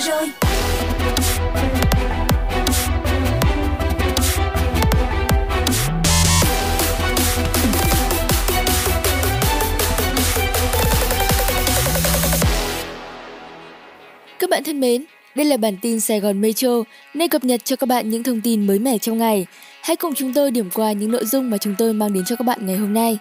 giờ rồi Các bạn thân mến, đây là bản tin Sài Gòn Metro, nơi cập nhật cho các bạn những thông tin mới mẻ trong ngày. Hãy cùng chúng tôi điểm qua những nội dung mà chúng tôi mang đến cho các bạn ngày hôm nay.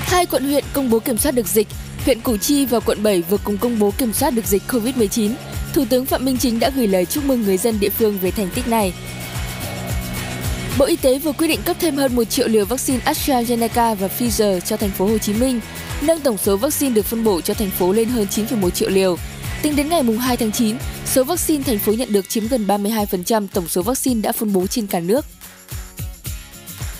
Hai quận huyện công bố kiểm soát được dịch. Huyện Củ Chi và quận 7 vừa cùng công bố kiểm soát được dịch COVID-19. Thủ tướng Phạm Minh Chính đã gửi lời chúc mừng người dân địa phương về thành tích này. Bộ Y tế vừa quyết định cấp thêm hơn 1 triệu liều vaccine AstraZeneca và Pfizer cho thành phố Hồ Chí Minh, nâng tổng số vaccine được phân bổ cho thành phố lên hơn 9,1 triệu liều. Tính đến ngày 2 tháng 9, số vaccine thành phố nhận được chiếm gần 32% tổng số vaccine đã phân bố trên cả nước.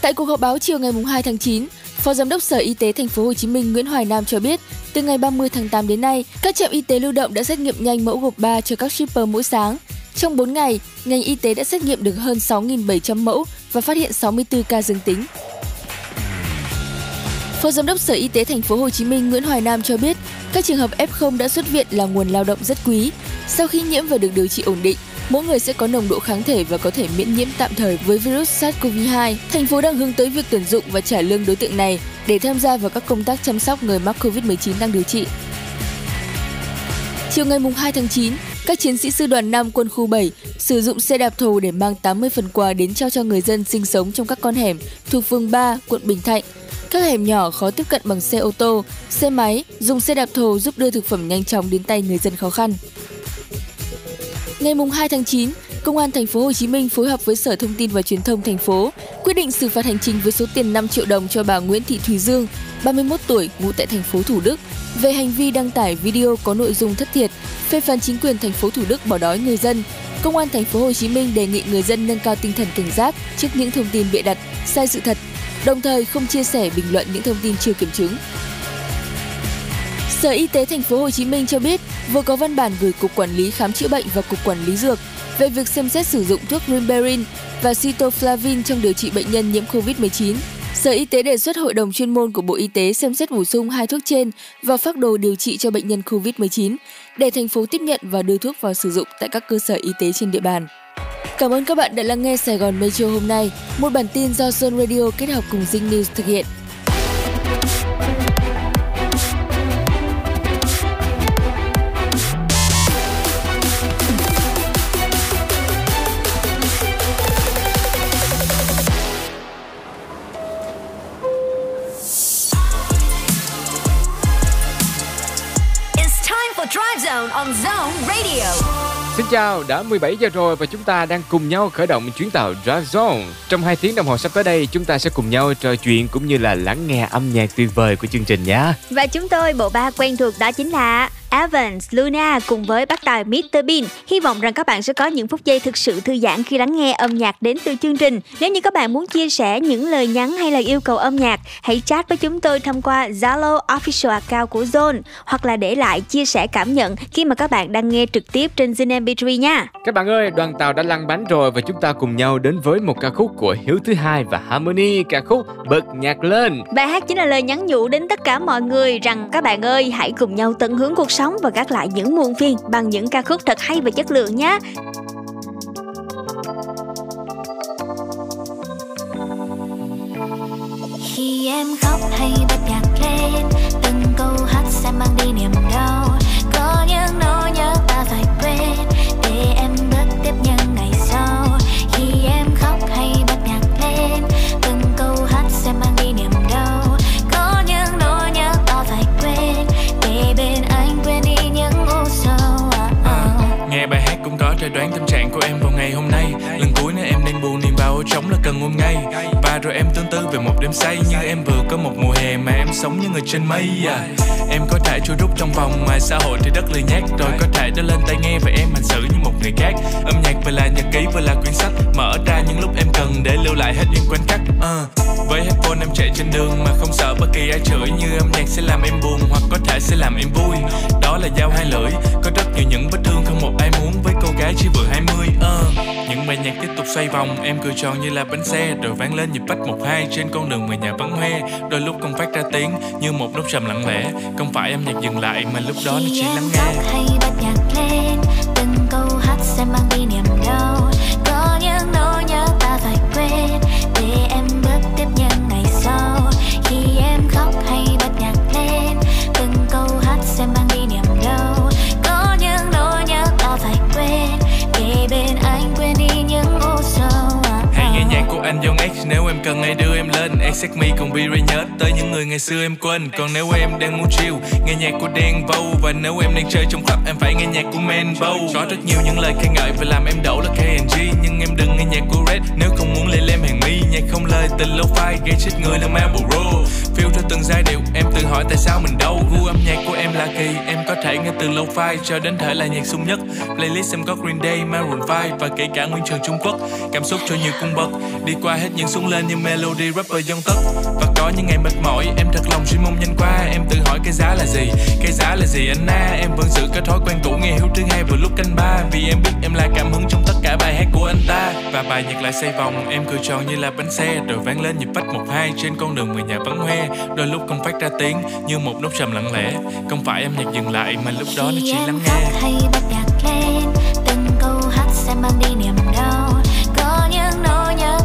Tại cuộc họp báo chiều ngày 2 tháng 9, Phó Giám đốc Sở Y tế Thành phố Hồ Chí Minh Nguyễn Hoài Nam cho biết, từ ngày 30 tháng 8 đến nay, các trạm y tế lưu động đã xét nghiệm nhanh mẫu gộp 3 cho các shipper mỗi sáng. Trong 4 ngày, ngành y tế đã xét nghiệm được hơn 6.700 mẫu và phát hiện 64 ca dương tính. Phó Giám đốc Sở Y tế Thành phố Hồ Chí Minh Nguyễn Hoài Nam cho biết, các trường hợp F0 đã xuất viện là nguồn lao động rất quý. Sau khi nhiễm và được điều trị ổn định, mỗi người sẽ có nồng độ kháng thể và có thể miễn nhiễm tạm thời với virus SARS-CoV-2. Thành phố đang hướng tới việc tuyển dụng và trả lương đối tượng này để tham gia vào các công tác chăm sóc người mắc COVID-19 đang điều trị. Chiều ngày 2 tháng 9, các chiến sĩ sư đoàn 5 quân khu 7 sử dụng xe đạp thù để mang 80 phần quà đến trao cho người dân sinh sống trong các con hẻm thuộc phường 3, quận Bình Thạnh. Các hẻm nhỏ khó tiếp cận bằng xe ô tô, xe máy, dùng xe đạp thù giúp đưa thực phẩm nhanh chóng đến tay người dân khó khăn. Ngày 2 tháng 9, Công an thành phố Hồ Chí Minh phối hợp với Sở Thông tin và Truyền thông thành phố quyết định xử phạt hành chính với số tiền 5 triệu đồng cho bà Nguyễn Thị Thùy Dương, 31 tuổi, ngụ tại thành phố Thủ Đức về hành vi đăng tải video có nội dung thất thiệt, phê phán chính quyền thành phố Thủ Đức bỏ đói người dân. Công an thành phố Hồ Chí Minh đề nghị người dân nâng cao tinh thần cảnh giác trước những thông tin bịa đặt, sai sự thật, đồng thời không chia sẻ bình luận những thông tin chưa kiểm chứng. Sở Y tế thành phố Hồ Chí Minh cho biết vừa có văn bản gửi Cục Quản lý khám chữa bệnh và Cục Quản lý dược về việc xem xét sử dụng thuốc Rimberin và Cytoflavin trong điều trị bệnh nhân nhiễm COVID-19. Sở Y tế đề xuất Hội đồng chuyên môn của Bộ Y tế xem xét bổ sung hai thuốc trên vào phác đồ điều trị cho bệnh nhân COVID-19 để thành phố tiếp nhận và đưa thuốc vào sử dụng tại các cơ sở y tế trên địa bàn. Cảm ơn các bạn đã lắng nghe Sài Gòn Metro hôm nay, một bản tin do Sun Radio kết hợp cùng Zing News thực hiện. On Zone Radio Xin chào, đã 17 giờ rồi và chúng ta đang cùng nhau khởi động chuyến tàu Drive Zone. Trong 2 tiếng đồng hồ sắp tới đây, chúng ta sẽ cùng nhau trò chuyện cũng như là lắng nghe âm nhạc tuyệt vời của chương trình nhé. Và chúng tôi bộ ba quen thuộc đó chính là Evans, Luna cùng với bác tài Mr Bean. Hy vọng rằng các bạn sẽ có những phút giây thực sự thư giãn khi lắng nghe âm nhạc đến từ chương trình. Nếu như các bạn muốn chia sẻ những lời nhắn hay là yêu cầu âm nhạc, hãy chat với chúng tôi thông qua Zalo official account của Zone hoặc là để lại chia sẻ cảm nhận khi mà các bạn đang nghe trực tiếp trên Zin MP3 nha. Các bạn ơi, đoàn tàu đã lăn bánh rồi và chúng ta cùng nhau đến với một ca khúc của Hiếu thứ hai và Harmony, ca khúc Bật nhạc lên. Bài hát chính là lời nhắn nhủ đến tất cả mọi người rằng các bạn ơi hãy cùng nhau tận hưởng cuộc sóng và gác lại những muộn phiền bằng những ca khúc thật hay và chất lượng nhé. Khi em khóc hay bật thể đoán tâm trạng của em vào ngày hôm nay. Lần cuối nữa em đang buồn trống là cần ôm ngay Và rồi em tương tư về một đêm say Như em vừa có một mùa hè mà em sống như người trên mây à. Em có thể trôi rút trong vòng ngoài xã hội thì rất lười nhác Rồi có thể đã lên tai nghe và em hành xử như một người khác Âm nhạc vừa là nhật ký, vừa là quyển sách, Mở ra những lúc em cần để lưu lại hết những khoảnh khắc uh. Với headphone em chạy trên đường mà không sợ bất kỳ ai chửi Như âm nhạc sẽ làm em buồn hoặc có thể sẽ làm em vui Đó là dao hai lưỡi, Có rất nhiều những vết thương không một ai muốn với cô gái chỉ vừa 20 uh. À. Những bài nhạc tiếp tục xoay vòng, Em cười tròn tròn như là bánh xe, rồi vang lên nhịp bách một hai trên con đường người nhà vắng hoe đôi lúc không phát ra tiếng, như một nốt trầm lặng lẽ. Không phải âm nhạc dừng lại, mà lúc đó nó chỉ lắng nghe. Hay bật nhạc lên, từng câu hát sẽ mang đi niềm đau có Nếu em cần ai đưa em lên Accept me cùng be nhớ tới những người ngày xưa em quên. Còn nếu em đang muốn chill Nghe nhạc của Đen Vâu. Và nếu em đang chơi trong club Em phải nghe nhạc của Man Bow Có rất nhiều những lời khen ngợi Và làm em đậu là KNG Nhưng em đừng nghe nhạc của Red Nếu không muốn lê lem hàng mi. Nhạc không lời tình lâu phai Gây chết người là Marlboro. Feel theo từng giai điệu Em tự hỏi tại sao mình đâu. Gu âm nhạc của em là kỳ Em có thể nghe từ lâu phai Cho đến thể là nhạc sung nhất. Playlist em có Green Day, Maroon 5 Và kể cả Nguyên Trường Trung Quốc. Cảm xúc cho nhiều cung bậc Đi qua hết những xuống lên như melody rapper dông tất Và có những ngày mệt mỏi, Em thật lòng chỉ mong nhanh qua. Em tự hỏi cái giá là gì, Cái giá là gì anh na? Em vẫn giữ cái thói quen cũ nghe hiếu thứ hai vừa lúc canh ba. Vì em biết em là cảm hứng trong tất cả bài hát của anh ta. Và bài nhạc lại xoay vòng, Em cười tròn như là bánh xe. Rồi vang lên nhịp phách một hai Trên con đường người nhà vắng hoe. Đôi lúc không phát ra tiếng, Như một nốt trầm lặng lẽ. Không phải em nhạc dừng lại Mà lúc đó nó chỉ lắng nghe. Hay bắt nhạc lên, từng câu hát sẽ mang đi niềm đau. Có những nỗi nhớ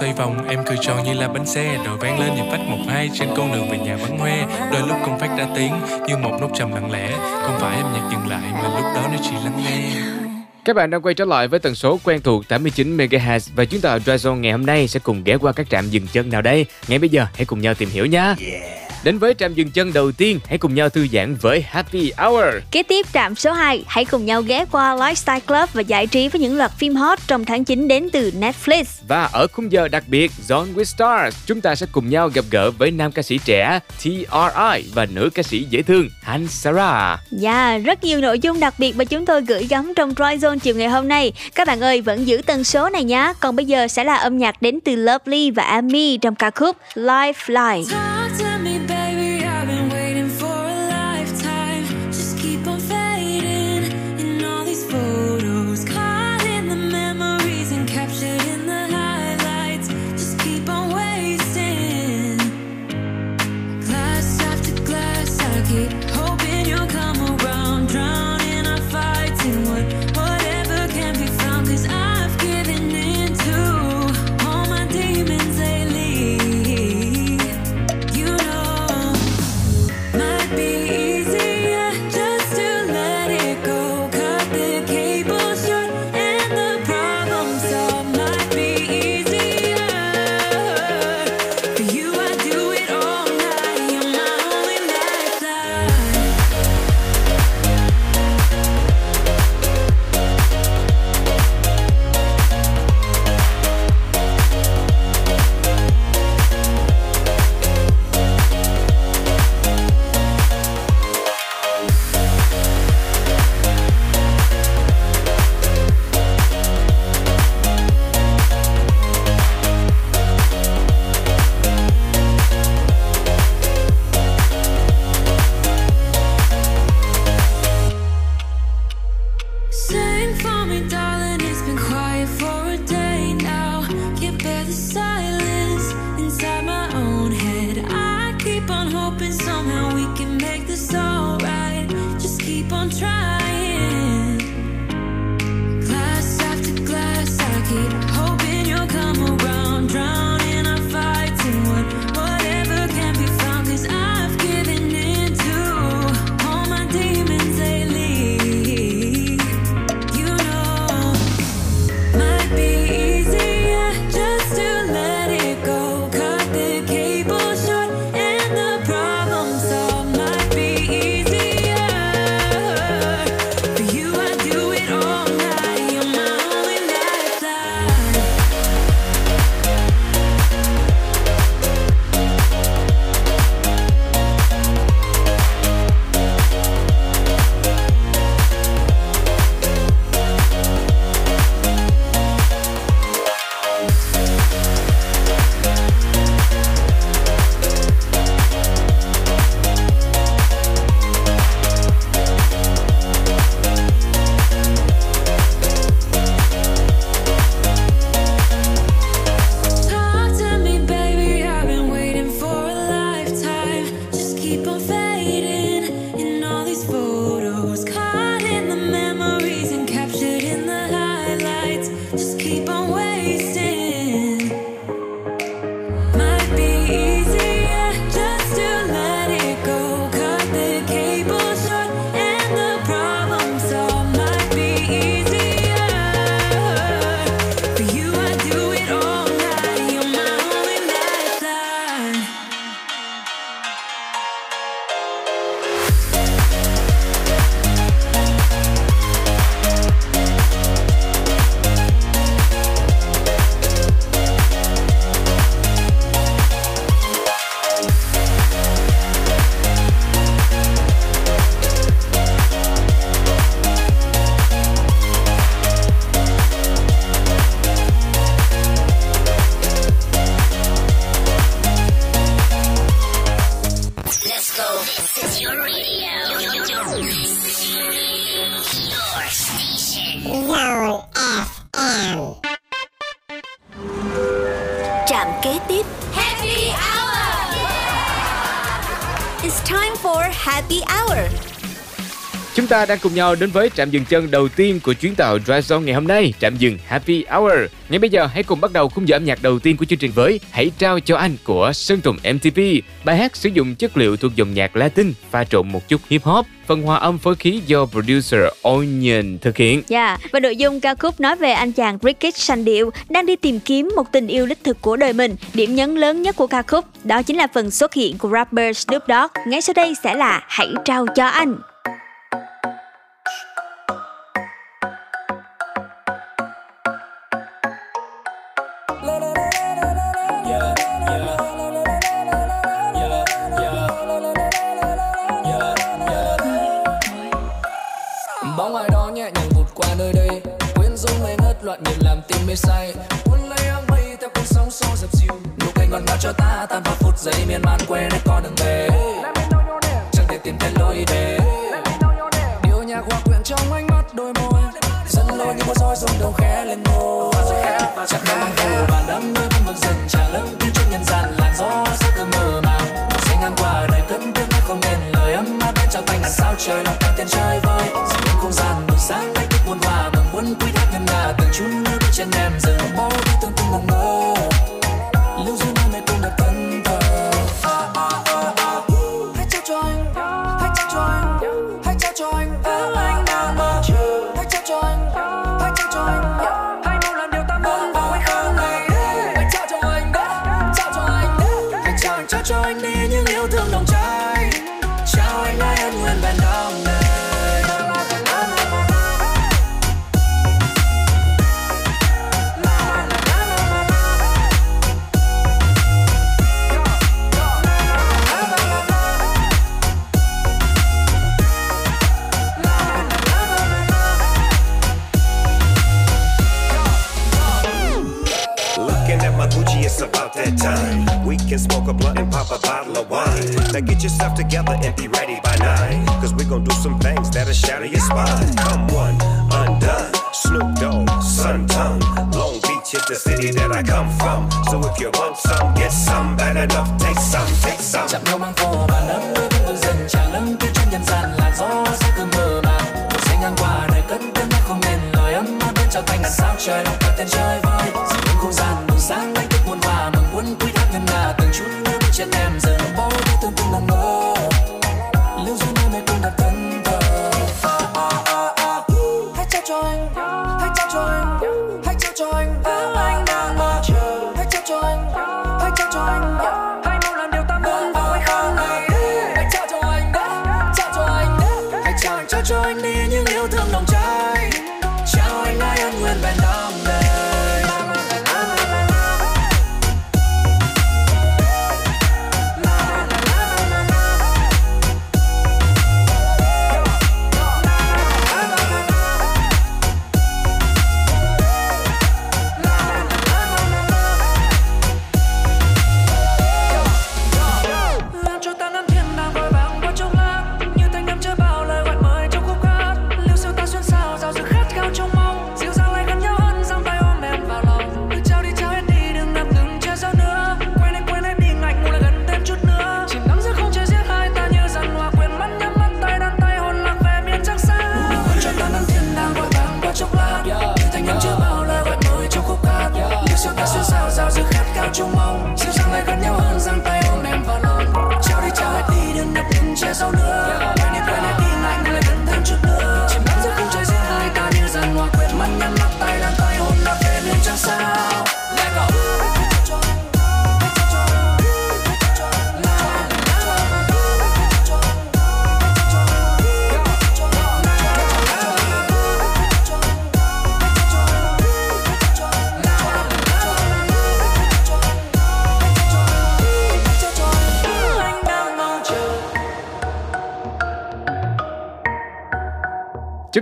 xoay vòng, Em cười tròn như là bánh xe, Rồi vang lên nhịp phách một hai Trên con đường về nhà vắng hoe. Đôi lúc không phát ra tiếng, Như một nốt trầm lặng lẽ. Không phải em nhạc dừng lại, Mà lúc đó nó chỉ lắng nghe. Các bạn đang quay trở lại với tần số quen thuộc 89 MHz và chuyến tàu Dragon ngày hôm nay sẽ cùng ghé qua các trạm dừng chân nào đây? Ngay bây giờ, hãy cùng nhau tìm hiểu nha. Đến với trạm dừng chân đầu tiên, hãy cùng nhau thư giãn với Happy Hour. Kế tiếp trạm số 2, hãy cùng nhau ghé qua Lifestyle Club và giải trí với những loạt phim hot trong tháng 9 đến từ Netflix. Và ở khung giờ đặc biệt Zone with Stars, chúng ta sẽ cùng nhau gặp gỡ với nam ca sĩ trẻ TRI và nữ ca sĩ dễ thương Han Sarah. Yeah, rất nhiều nội dung đặc biệt mà chúng tôi gửi gắm trong Dry Zone chiều ngày hôm nay. Các bạn ơi, vẫn giữ tần số này nhé. Còn bây giờ sẽ là âm nhạc đến từ Lovely và Ami trong ca khúc. Talk to me, Scope. This is your radio. Your station. Low FM. Trạm kế tiếp. Happy Hour. Yeah. It's time for Happy Hour. Chúng ta đang cùng nhau đến với trạm dừng chân đầu tiên của chuyến tàu Drive Zone ngày hôm nay, trạm dừng Happy Hour. Ngay bây giờ hãy cùng bắt đầu khung giờ âm nhạc đầu tiên của chương trình với Hãy trao cho anh của Sơn Tùng MTP. Bài hát sử dụng chất liệu thuộc dòng nhạc Latin, pha trộn một chút hip hop, phần hòa âm phối khí do producer Onion thực hiện. Yeah, và nội dung ca khúc nói về anh chàng Ricky sanh điệu đang đi tìm kiếm một tình yêu đích thực của đời mình. Điểm nhấn lớn nhất của ca khúc đó chính là phần xuất hiện của rapper Snoop Dogg. Ngay sau đây sẽ là Hãy trao cho anh.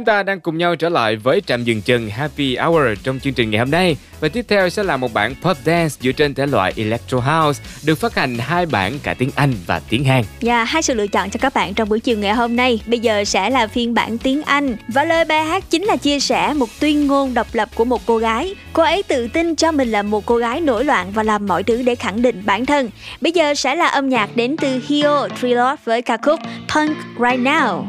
Ta đang cùng nhau trở lại với trạm dừng chân Happy Hour trong chương trình ngày hôm nay. Và tiếp theo sẽ là một bản pop dance dựa trên thể loại Electro House, được phát hành hai bản cả tiếng Anh và tiếng Hàn. Và hai sự lựa chọn cho các bạn trong buổi chiều ngày hôm nay. Bây giờ sẽ là phiên bản tiếng Anh. Và lời bài hát chính là chia sẻ một tuyên ngôn độc lập của một cô gái. Cô ấy tự tin cho mình là một cô gái nổi loạn và làm mọi thứ để khẳng định bản thân. Bây giờ sẽ là âm nhạc đến từ Hio Trilot với ca khúc Punk Right Now.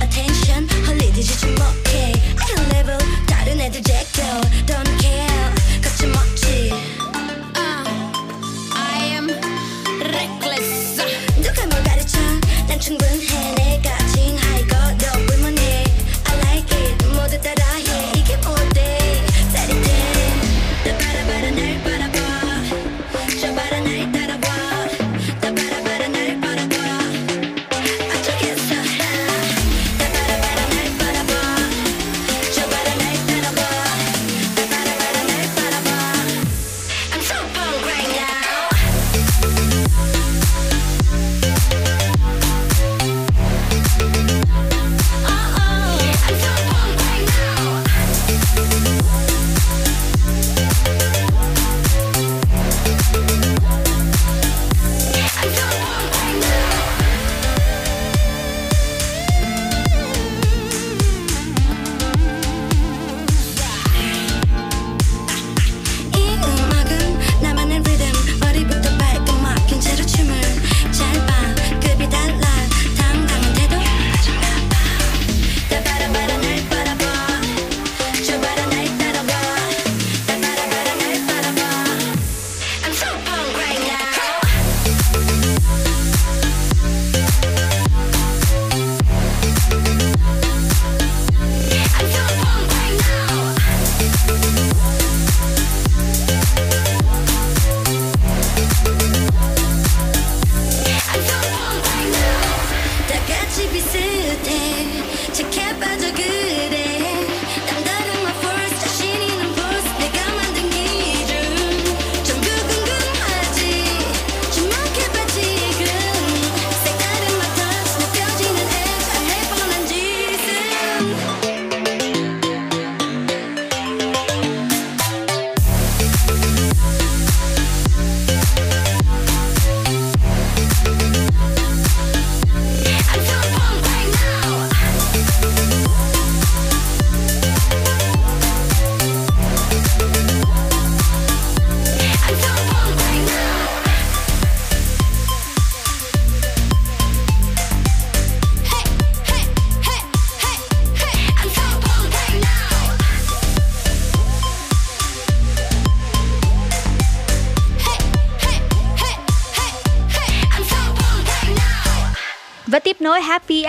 attention 할 일이지 주목해 I can level 다른 애들 제껴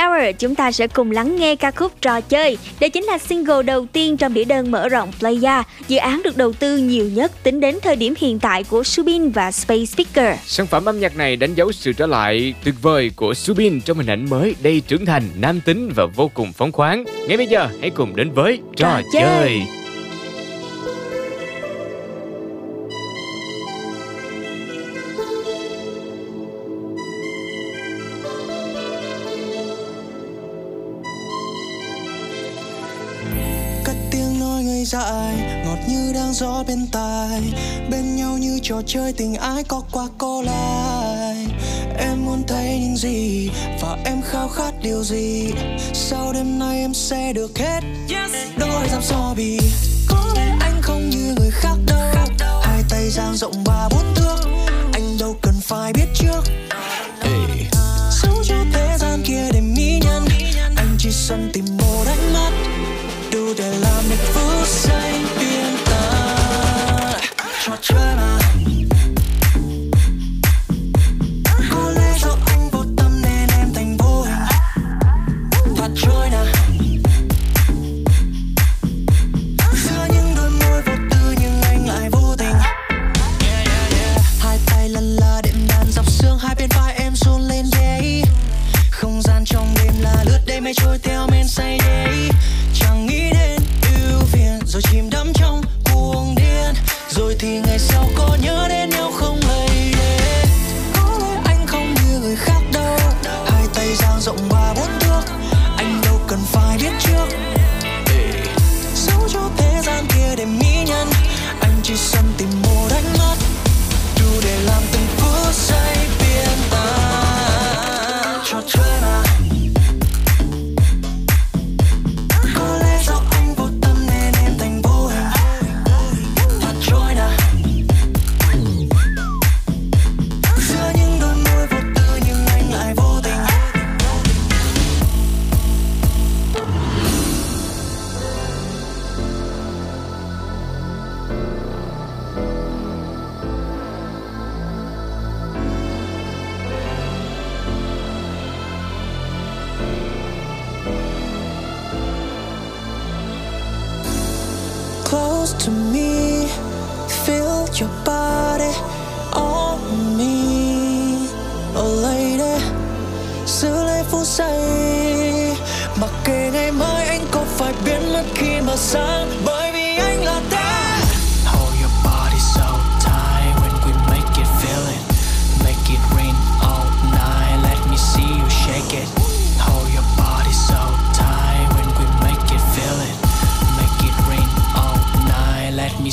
Hour, chúng ta sẽ cùng lắng nghe ca khúc Trò chơi. Đây chính là single đầu tiên trong đĩa đơn mở rộng Playa, dự án được đầu tư nhiều nhất tính đến thời điểm hiện tại của Subin và Space Speaker. Sản phẩm âm nhạc này đánh dấu sự trở lại tuyệt vời của Subin trong hình ảnh mới đầy trưởng thành, nam tính và vô cùng phóng khoáng. Ngay bây giờ, hãy cùng đến với trò, Trò chơi. chơi. Gió bên tai bên nhau như trò chơi tình ái có qua có lại. Em muốn thấy những gì và em khao khát điều gì? Sau đêm nay em sẽ được hết. Đôi dòng so bì có lẽ anh không như người khác đâu. Hai tay dang rộng ba bốn thước anh đâu cần phải biết trước. Ê. Dẫu cho thế gian kia để mỹ nhân. Anh chỉ sân tìm một ánh mắt đủ để trò chơi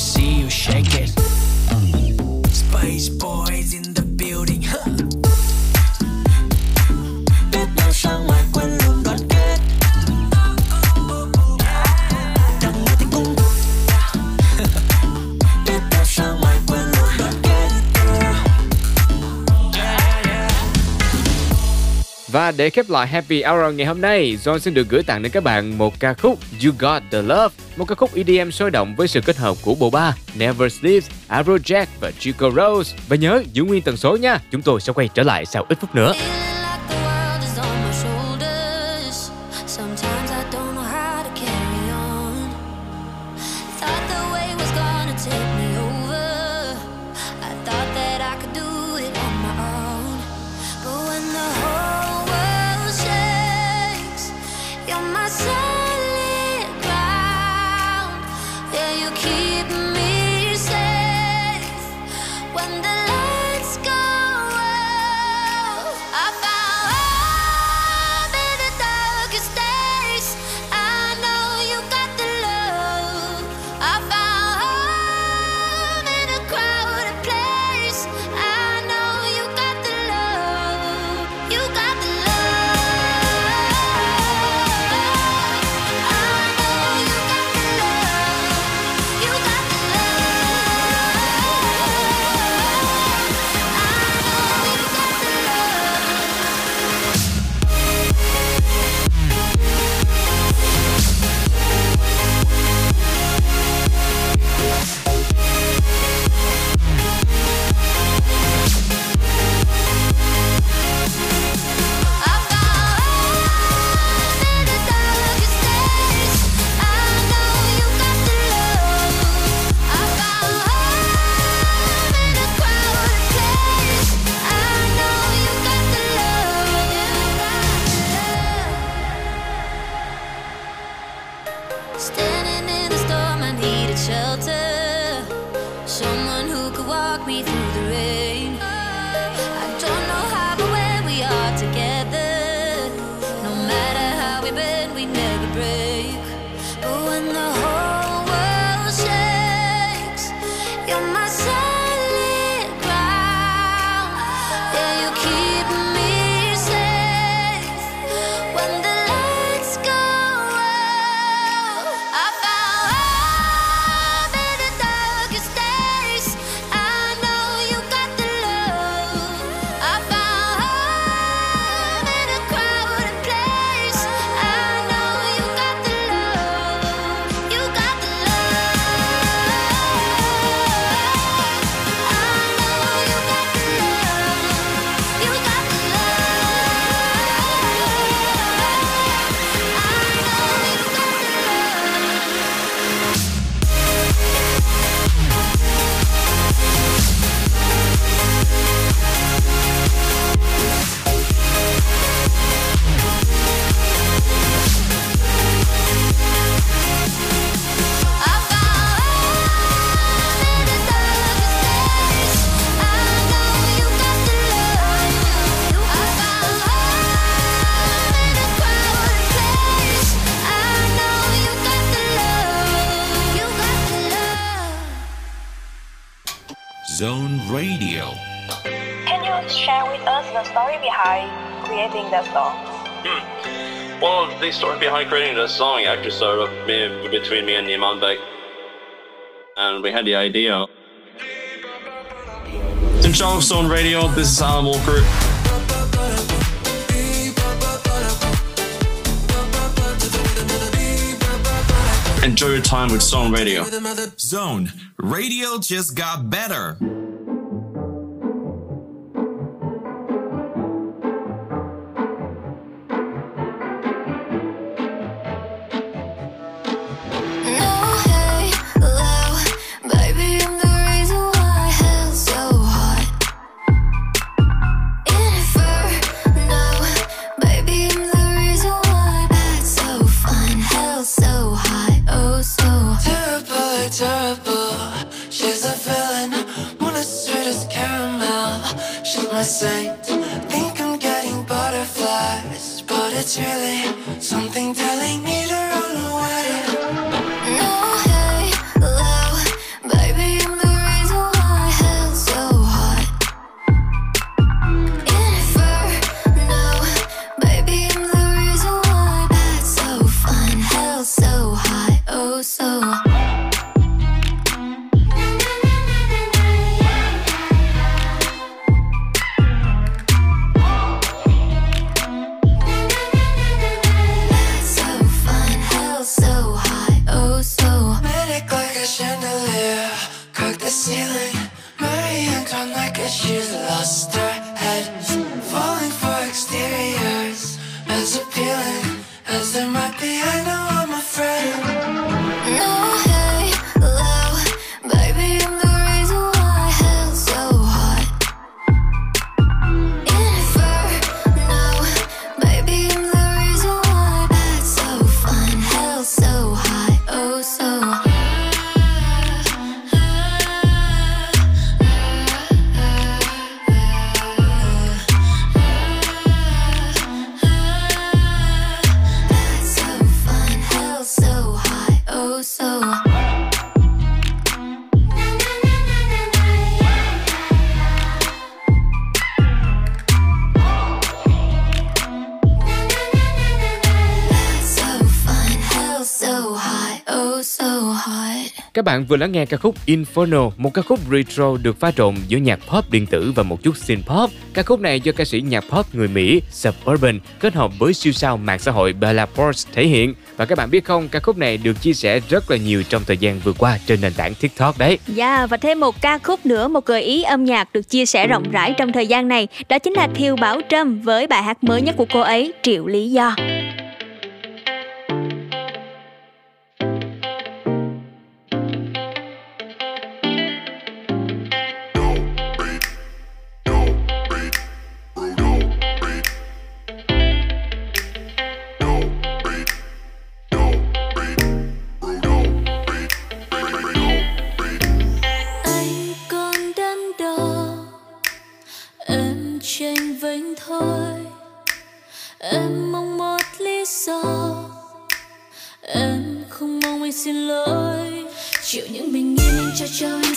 see you shake it. Space boys in Và để khép lại Happy Hour ngày hôm nay, John xin được gửi tặng đến các bạn một ca khúc You Got The Love, một ca khúc EDM sôi động với sự kết hợp của bộ ba Never Sleeps, Afrojack và Chico Rose. Và nhớ giữ nguyên tần số nha, chúng tôi sẽ quay trở lại sau ít phút nữa. Zone Radio. Can you share with us the story behind creating that song? Hmm. Well, the story behind creating that song actually started me, between me and Iman Beck. And we had the idea. Zone Radio, this is Alan Walker. Enjoy your time with Zone Radio. Zone Radio just got better. bạn vừa lắng nghe ca khúc Inferno, một ca khúc retro được pha trộn giữa nhạc pop điện tử và một chút synth pop. Ca khúc này do ca sĩ nhạc pop người Mỹ Suburban kết hợp với siêu sao mạng xã hội Bella Post thể hiện. Và các bạn biết không, ca khúc này được chia sẻ rất là nhiều trong thời gian vừa qua trên nền tảng TikTok đấy. Yeah, và thêm một ca khúc nữa, một gợi ý âm nhạc được chia sẻ rộng rãi trong thời gian này, đó chính là Thiêu Bảo Trâm với bài hát mới nhất của cô ấy, Triệu Lý Do.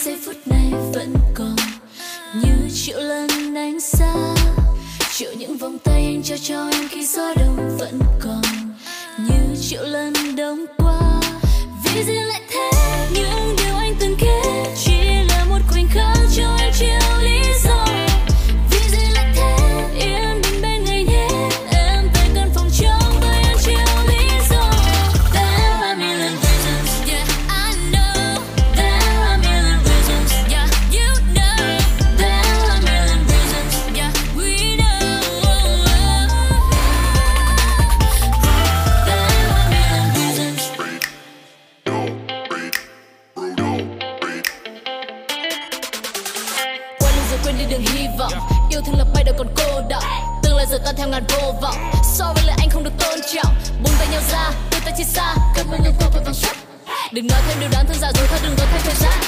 giây phút này vẫn còn. Như triệu lần ánh xa triệu những vòng tay anh cho cho em khi gió đông vẫn còn. Như triệu lần đông qua, vì riêng lại thế cướp mình lên phố của bằng đừng nói thêm điều đáng thương giả dối thôi, đừng có thêm thời gian.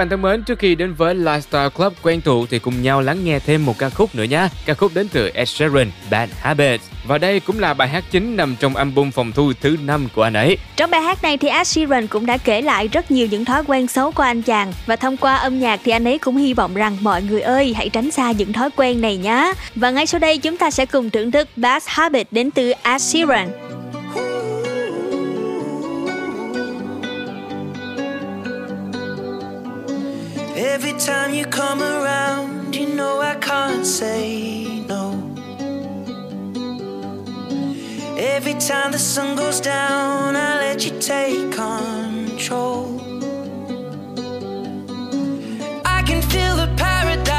bạn thân mến, trước khi đến với Lifestyle Club quen thuộc thì cùng nhau lắng nghe thêm một ca khúc nữa nhé. Ca khúc đến từ Ed Sheeran, Bad Habits. Và đây cũng là bài hát chính nằm trong album phòng thu thứ năm của anh ấy. Trong bài hát này thì Ed Sheeran cũng đã kể lại rất nhiều những thói quen xấu của anh chàng và thông qua âm nhạc thì anh ấy cũng hy vọng rằng mọi người ơi hãy tránh xa những thói quen này nhé. Và ngay sau đây chúng ta sẽ cùng thưởng thức Bad habits đến từ Ed Sheeran. Every time you come around, you know I can't say no. Every time the sun goes down, I let you take control. I can feel the paradise.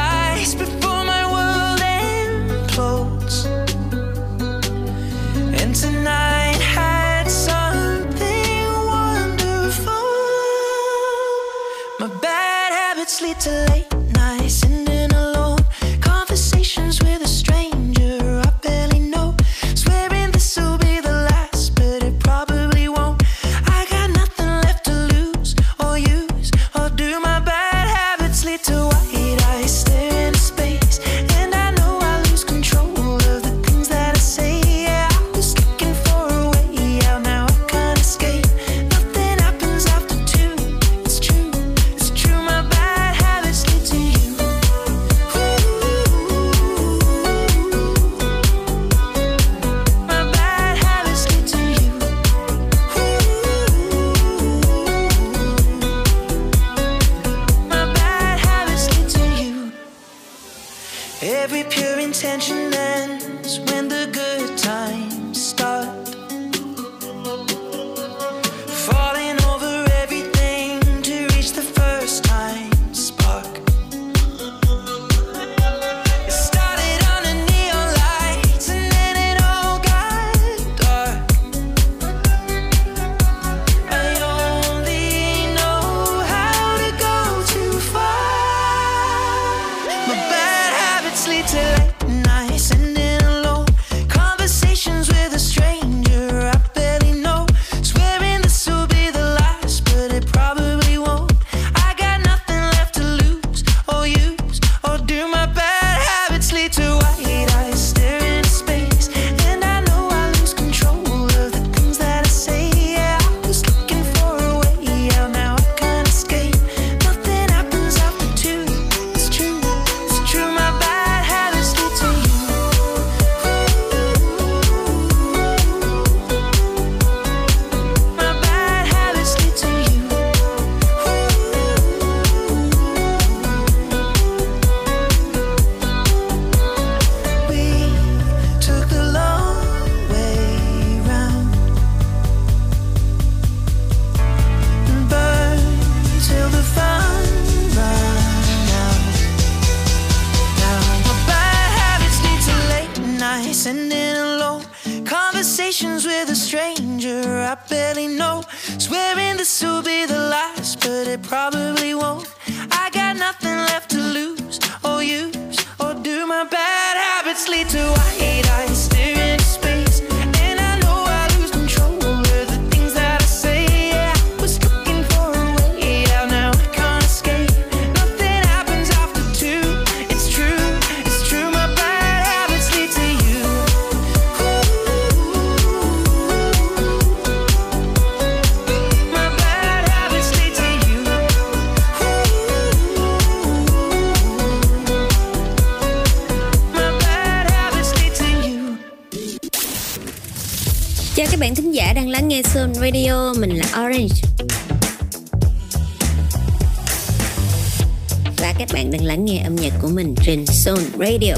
Radio, mình là Orange. Và các bạn đang lắng nghe âm nhạc của mình trên Soul Radio.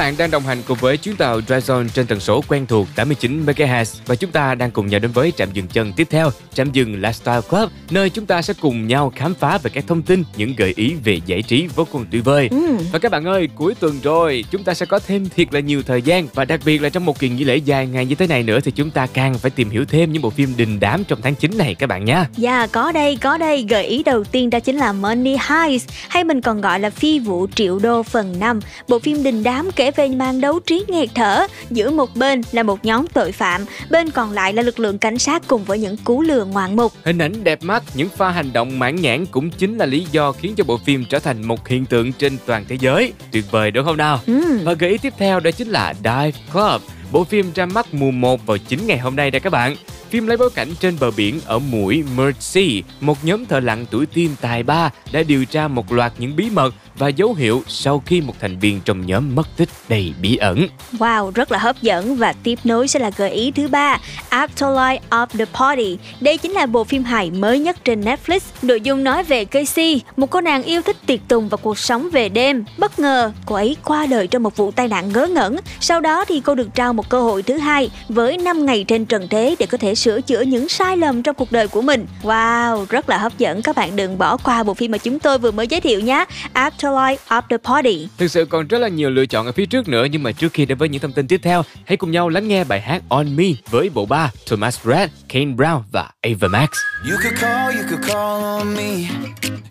Bạn đang đồng hành cùng với chuyến tàu Dryzone trên tần số quen thuộc 89 MHz và chúng ta đang cùng nhau đến với trạm dừng chân tiếp theo, trạm dừng Lifestyle Club, nơi chúng ta sẽ cùng nhau khám phá về các thông tin, những gợi ý về giải trí vô cùng tuyệt vời. Ừ. Và các bạn ơi, cuối tuần rồi, chúng ta sẽ có thêm thiệt là nhiều thời gian và đặc biệt là trong một kỳ nghỉ lễ dài ngày như thế này nữa thì chúng ta càng phải tìm hiểu thêm những bộ phim đình đám trong tháng 9 này các bạn nhé. Dạ có đây có đây gợi ý đầu tiên đó chính là Money Heist hay mình còn gọi là Phi vụ triệu đô phần 5 Bộ phim đình đám kể về màn đấu trí nghẹt thở Giữa một bên là một nhóm tội phạm Bên còn lại là lực lượng cảnh sát cùng với những cú lừa ngoạn mục Hình ảnh đẹp mắt, những pha hành động mãn nhãn cũng chính là lý do khiến cho bộ phim trở thành một hiện tượng trên toàn thế giới. Tuyệt vời đúng không nào? Ừ. Và gợi ý tiếp theo đó chính là Dive Club. Bộ phim ra mắt mùa 1 vào 9 ngày hôm nay đây các bạn. Phim lấy bối cảnh trên bờ biển ở mũi Mersey, một nhóm thợ lặn tuổi teen tài ba đã điều tra một loạt những bí mật và dấu hiệu sau khi một thành viên trong nhóm mất tích đầy bí ẩn. Wow, rất là hấp dẫn và tiếp nối sẽ là gợi ý thứ ba Afterlife of the Party. Đây chính là bộ phim hài mới nhất trên Netflix. Nội dung nói về Casey, một cô nàng yêu thích tiệc tùng và cuộc sống về đêm. Bất ngờ, cô ấy qua đời trong một vụ tai nạn ngớ ngẩn. Sau đó thì cô được trao một cơ hội thứ hai với 5 ngày trên trần thế để có thể sửa chữa những sai lầm trong cuộc đời của mình. Wow, rất là hấp dẫn. Các bạn đừng bỏ qua bộ phim mà chúng tôi vừa mới giới thiệu nhé. Afterlife of the Party. Thực sự còn rất là nhiều lựa chọn ở phía trước nữa nhưng mà trước khi đến với những thông tin tiếp theo, hãy cùng nhau lắng nghe bài hát On Me với bộ ba Thomas Red, Kane Brown và Ava Max. You could call, you could call on me.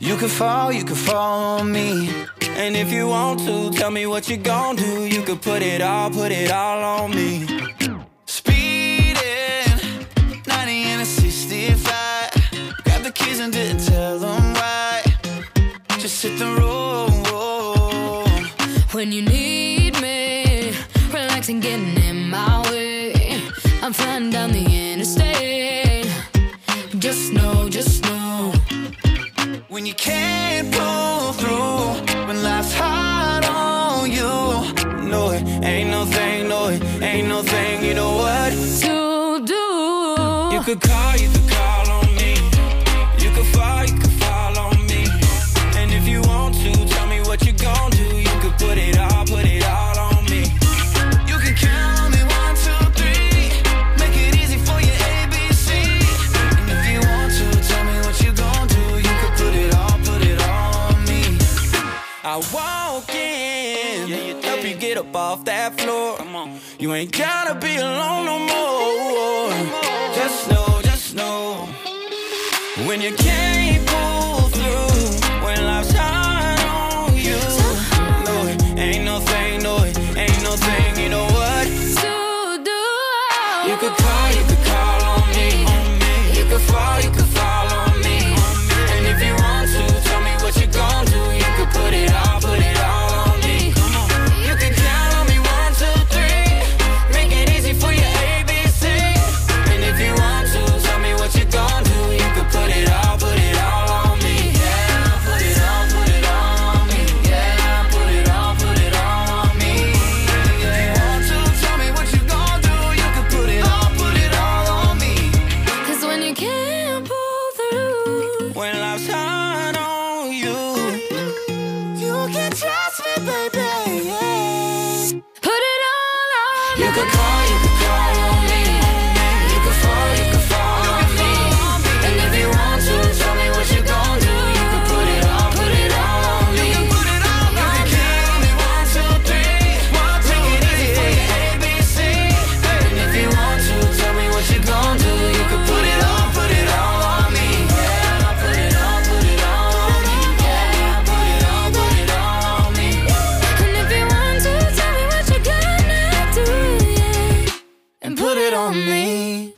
You could fall, you could fall on me. And if you want to, tell me what you gon' do. You could put it all, put it all on me. 65. Grab the keys and didn't tell them why. Just hit the road. When you need me, relaxing, getting in my way. I'm flying down the interstate. Just know, just know. When you can't pull through, when life's hard on you. No, it ain't no thing, no, it ain't no thing, you know what? To. Could call, you could call on me. You could fall, you could fall on me. And if you want to, tell me what you gon' do. You could put it all, put it all on me. You can count on me, one, two, three. Make it easy for your ABC. And if you want to, tell me what you gon' do. You could put it all, put it all on me. I walk in, help you get up off that floor. Come on, you ain't gotta be alone no more. Just know, when you can't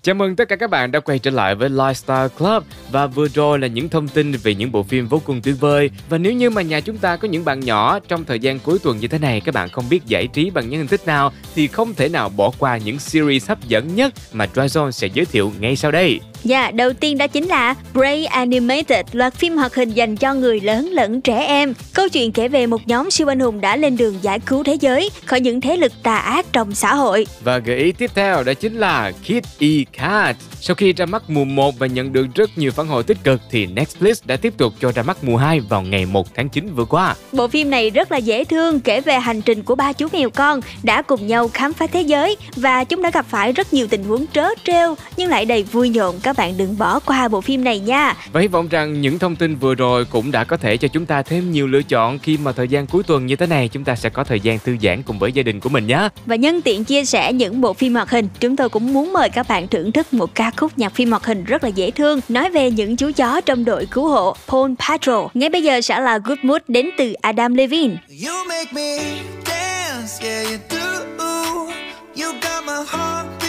Chào mừng tất cả các bạn đã quay trở lại với Lifestyle Club và vừa rồi là những thông tin về những bộ phim vô cùng tuyệt vời và nếu như mà nhà chúng ta có những bạn nhỏ trong thời gian cuối tuần như thế này, các bạn không biết giải trí bằng những hình thức nào, thì không thể nào bỏ qua những series hấp dẫn nhất mà Dryzone sẽ giới thiệu ngay sau đây. Dạ, đầu tiên đó chính là Bray Animated, loạt phim hoạt hình dành cho người lớn lẫn trẻ em. Câu chuyện kể về một nhóm siêu anh hùng đã lên đường giải cứu thế giới khỏi những thế lực tà ác trong xã hội. Và gợi ý tiếp theo đó chính là Kid E Cat. Sau khi ra mắt mùa 1 và nhận được rất nhiều phản hồi tích cực thì Netflix đã tiếp tục cho ra mắt mùa 2 vào ngày 1 tháng 9 vừa qua. Bộ phim này rất là dễ thương, kể về hành trình của ba chú mèo con đã cùng nhau khám phá thế giới và chúng đã gặp phải rất nhiều tình huống trớ trêu nhưng lại đầy vui nhộn. Các bạn đừng bỏ qua bộ phim này nha. Và hy vọng rằng những thông tin vừa rồi cũng đã có thể cho chúng ta thêm nhiều lựa chọn khi mà thời gian cuối tuần như thế này chúng ta sẽ có thời gian thư giãn cùng với gia đình của mình nhé. Và nhân tiện chia sẻ những bộ phim hoạt hình, chúng tôi cũng muốn mời các bạn thưởng thức một ca khúc nhạc phim hoạt hình rất là dễ thương nói về những chú chó trong đội cứu hộ Paw Patrol. Ngay bây giờ sẽ là Good Mood đến từ Adam Levine. You make me dance, yeah you do. You got my heart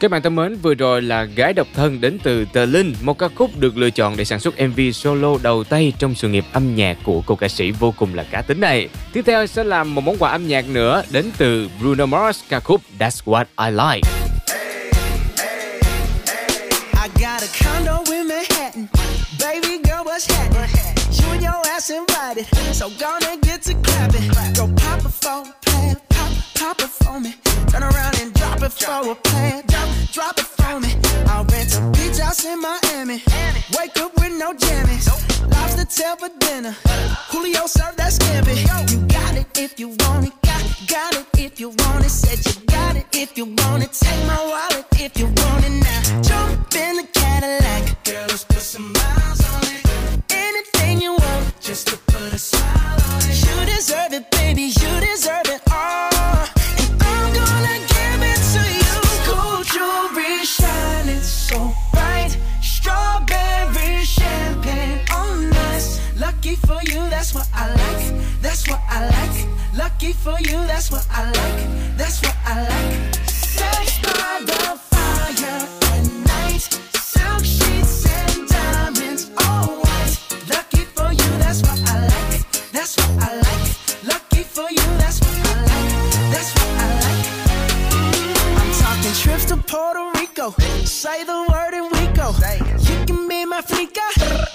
Các bạn thân mến, vừa rồi là Gái độc thân đến từ Tờ Linh, một ca khúc được lựa chọn để sản xuất MV solo đầu tay trong sự nghiệp âm nhạc của cô ca sĩ vô cùng là cá tính này. Tiếp theo sẽ là một món quà âm nhạc nữa đến từ Bruno Mars ca khúc That's What I Like. I got a condo in Manhattan. Baby girl, what's happening? You and your ass invited. So gonna get to clapping. Go pop a phone, pad, pop it for me. Turn around and drop it for a plan. Drop, drop it for me. I'll rent a beach house in Miami. Wake up with no jammies. Lobster tail for dinner. Julio served that scampi. You got it if you want it. Got, got it if you want it. Said you got it if you want it. Take my wallet if you want it now. Jump in the Cadillac. Girl, let's put some miles on it. Anything you want, just to put a smile on it. You deserve it, baby. You deserve it all. And I'm gonna give it to you. Gold jewelry shining so bright. Strawberry champagne on us. Lucky for you, that's what I like. That's what I like. Lucky for you, that's what I like. That's what I like. Sex by the That's what I like. Lucky for you, that's what I like. That's what I like. I'm talking trips to Puerto Rico. Say the word and we go. You can be my flica.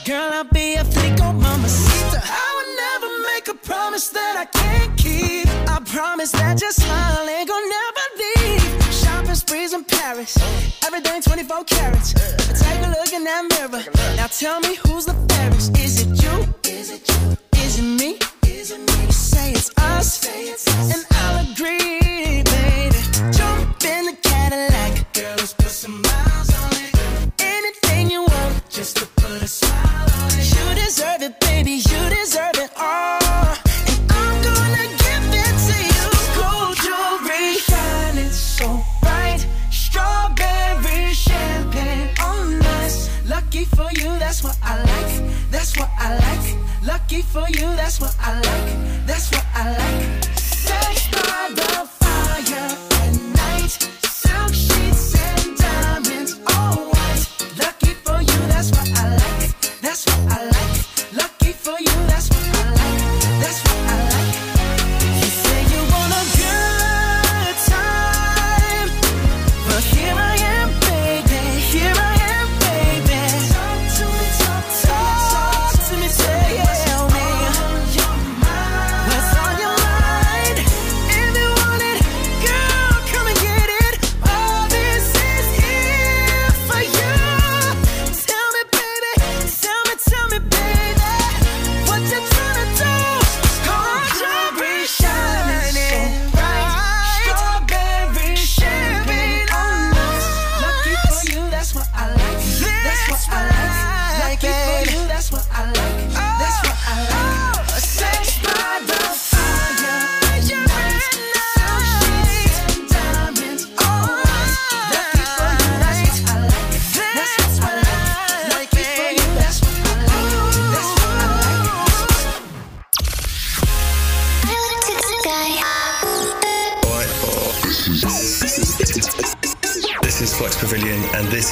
Girl, I'll be a flico, mamacita. I would never make a promise that I can't keep. I promise that your smile ain't gonna never leave. Shopping sprees in Paris. Everything 24 carats. Take a look in that mirror. Now tell me who's the fairest. Is it you? Is it you? Is it me? Is it me? Say it's us. Say it's us. And I'll agree, baby. Jump in the Cadillac. Girl, let's put some miles on it. Anything you want, just to put a smile on it. You deserve it, baby. You deserve it Lucky for you, that's what I like. That's what I like. Lucky for you, that's what I like. That's what I like. Sex by the fire at night. Silk sheets and diamonds, all white. Lucky for you, that's what I like. That's what I like.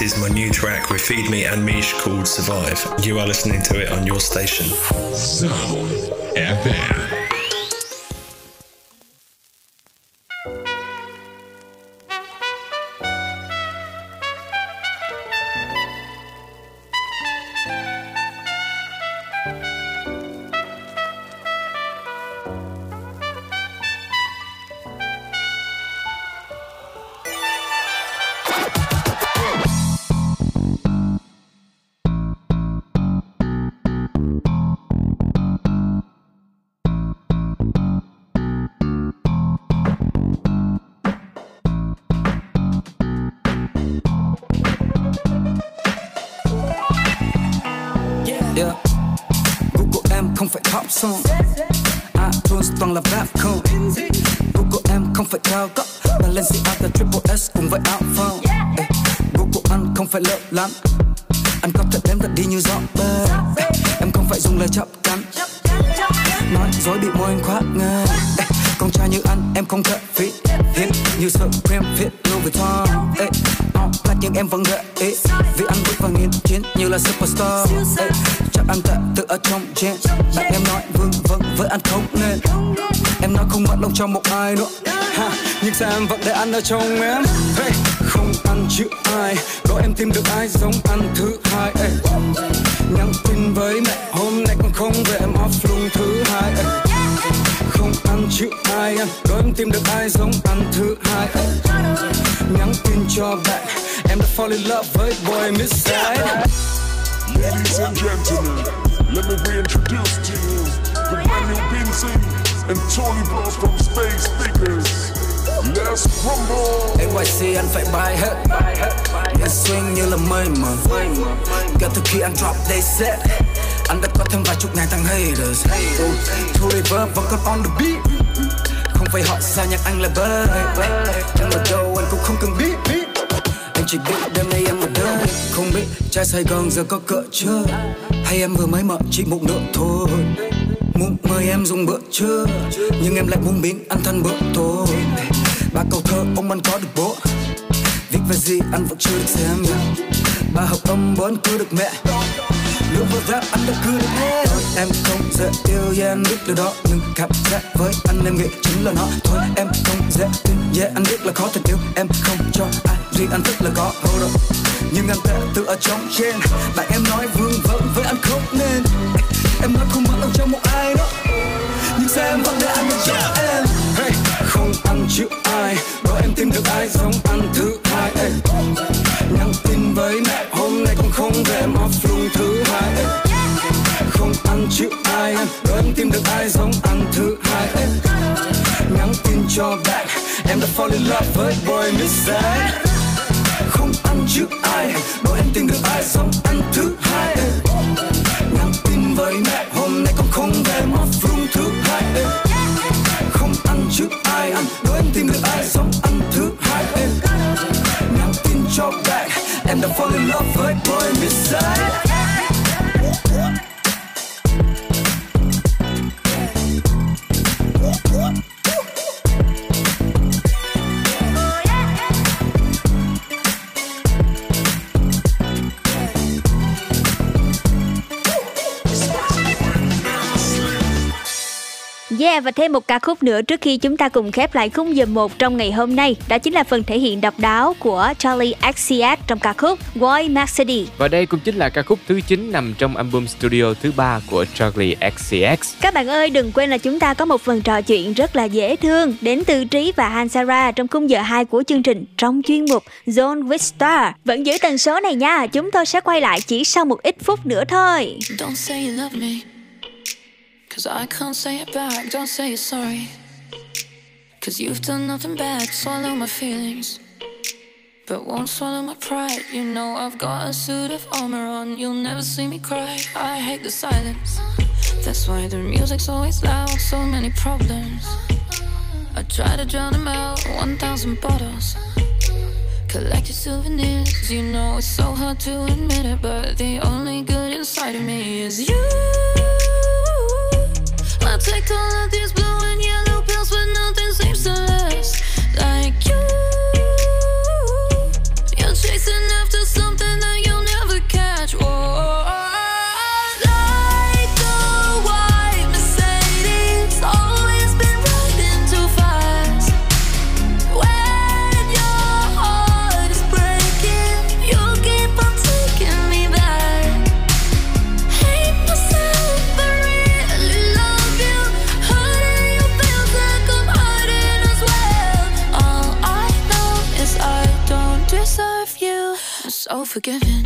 Is my new track with Feed Me and Mish called Survive. You are listening to it on your station. Zone FM. Lắm. Anh có thật đếm thật đi như gió bơ Em không phải dùng lời chậm cắn. Nói dối bị môi anh khoác ngang con trai như anh em không thợ phí Hiến như sợ cream fit Louis Vuitton Ê, black nhưng em vẫn gợi ý. Vì anh bước vào nghiên chiến như là superstar. Ê, Chắc anh tệ tự ở trong gen Bạn em nói vương vâng với anh không nên. Em nói không mất lòng cho một ai nữa. Ha, Nhưng sao em vẫn để anh ở trong em? Hey, Tony Bros from Space Speakers. Let's rumble. NYC anh phải bay hết Em swing như là mây mờ. Kể từ khi anh drop they set Anh đã có thêm vài chục ngàn thằng haters Thu reverb vẫn còn on the beat Không phải họ sao nhạc anh là bơ. Em ở đâu anh cũng không cần biết Anh chỉ biết đêm nay em ở đây Không biết trai Sài Gòn giờ có cỡ chưa Hay em vừa mới mở chỉ một nửa thôi Muốn mời em dùng bữa trưa. Nhưng em lại muốn biến ăn thân bữa tối. Ba câu thơ, ông ăn có được bố. Viết về gì ăn vẫn chưa được xem. Ba học âm vẫn cứ được mẹ. Lúc vừa rap ăn được cứ được hết Thôi em không dễ yêu yeah em biết điều đó. Nhưng cảm giác với anh, em nghĩ chính là nó. Thôi, em không dễ tin yeah anh biết là khó tình yêu. Em không cho ai riêng anh thích là có hold up. Nhưng anh tệ tự ở trong trên. Bạn em nói vương vấn với anh không nên. Em nói không mất lòng cho một ai đó. Nhưng sao em vẫn để anh ở cho em? Hey, Không ăn chữ ai Đó em tìm được ai giống anh thứ hai. Ê. Nhắn tin với mẹ hôm nay còn không về off luôn thứ hai. Ê. Không ăn chữ ai Đó em tìm được ai giống anh thứ hai. Ê. Nhắn tin cho bạn Em đã fall in love với boy miss Không ăn chữ ai Đó em tìm được ai giống anh Em đã fall in love với boy miss và thêm một ca khúc nữa trước khi chúng ta cùng khép lại khung giờ 1 trong ngày hôm nay Đó chính là phần thể hiện độc đáo của Charlie XCX trong ca khúc Boy Mercedes Và đây cũng chính là ca khúc thứ 9 nằm trong album studio thứ ba của Charlie XCX. Các bạn ơi đừng quên là chúng ta có một phần trò chuyện rất là dễ thương Đến từ Trí và Hansara trong khung giờ 2 của chương trình trong chuyên mục Zone with Star Vẫn giữ tần số này nha, chúng tôi sẽ quay lại chỉ sau một ít phút nữa thôi Don't say you love me. Cause I can't say it back. Don't say you're sorry. Cause you've done nothing bad. Swallow my feelings. But won't swallow my pride. You know I've got a suit of armor on. You'll never see me cry. I hate the silence. That's why the music's always loud. So many problems. I try to drown them out. 1,000 bottles. Collected souvenirs. You know it's so hard to admit it. But the only good inside of me is you. I'll take all of these blue and yellow pills, but nothing seems to last like you. So forgiving.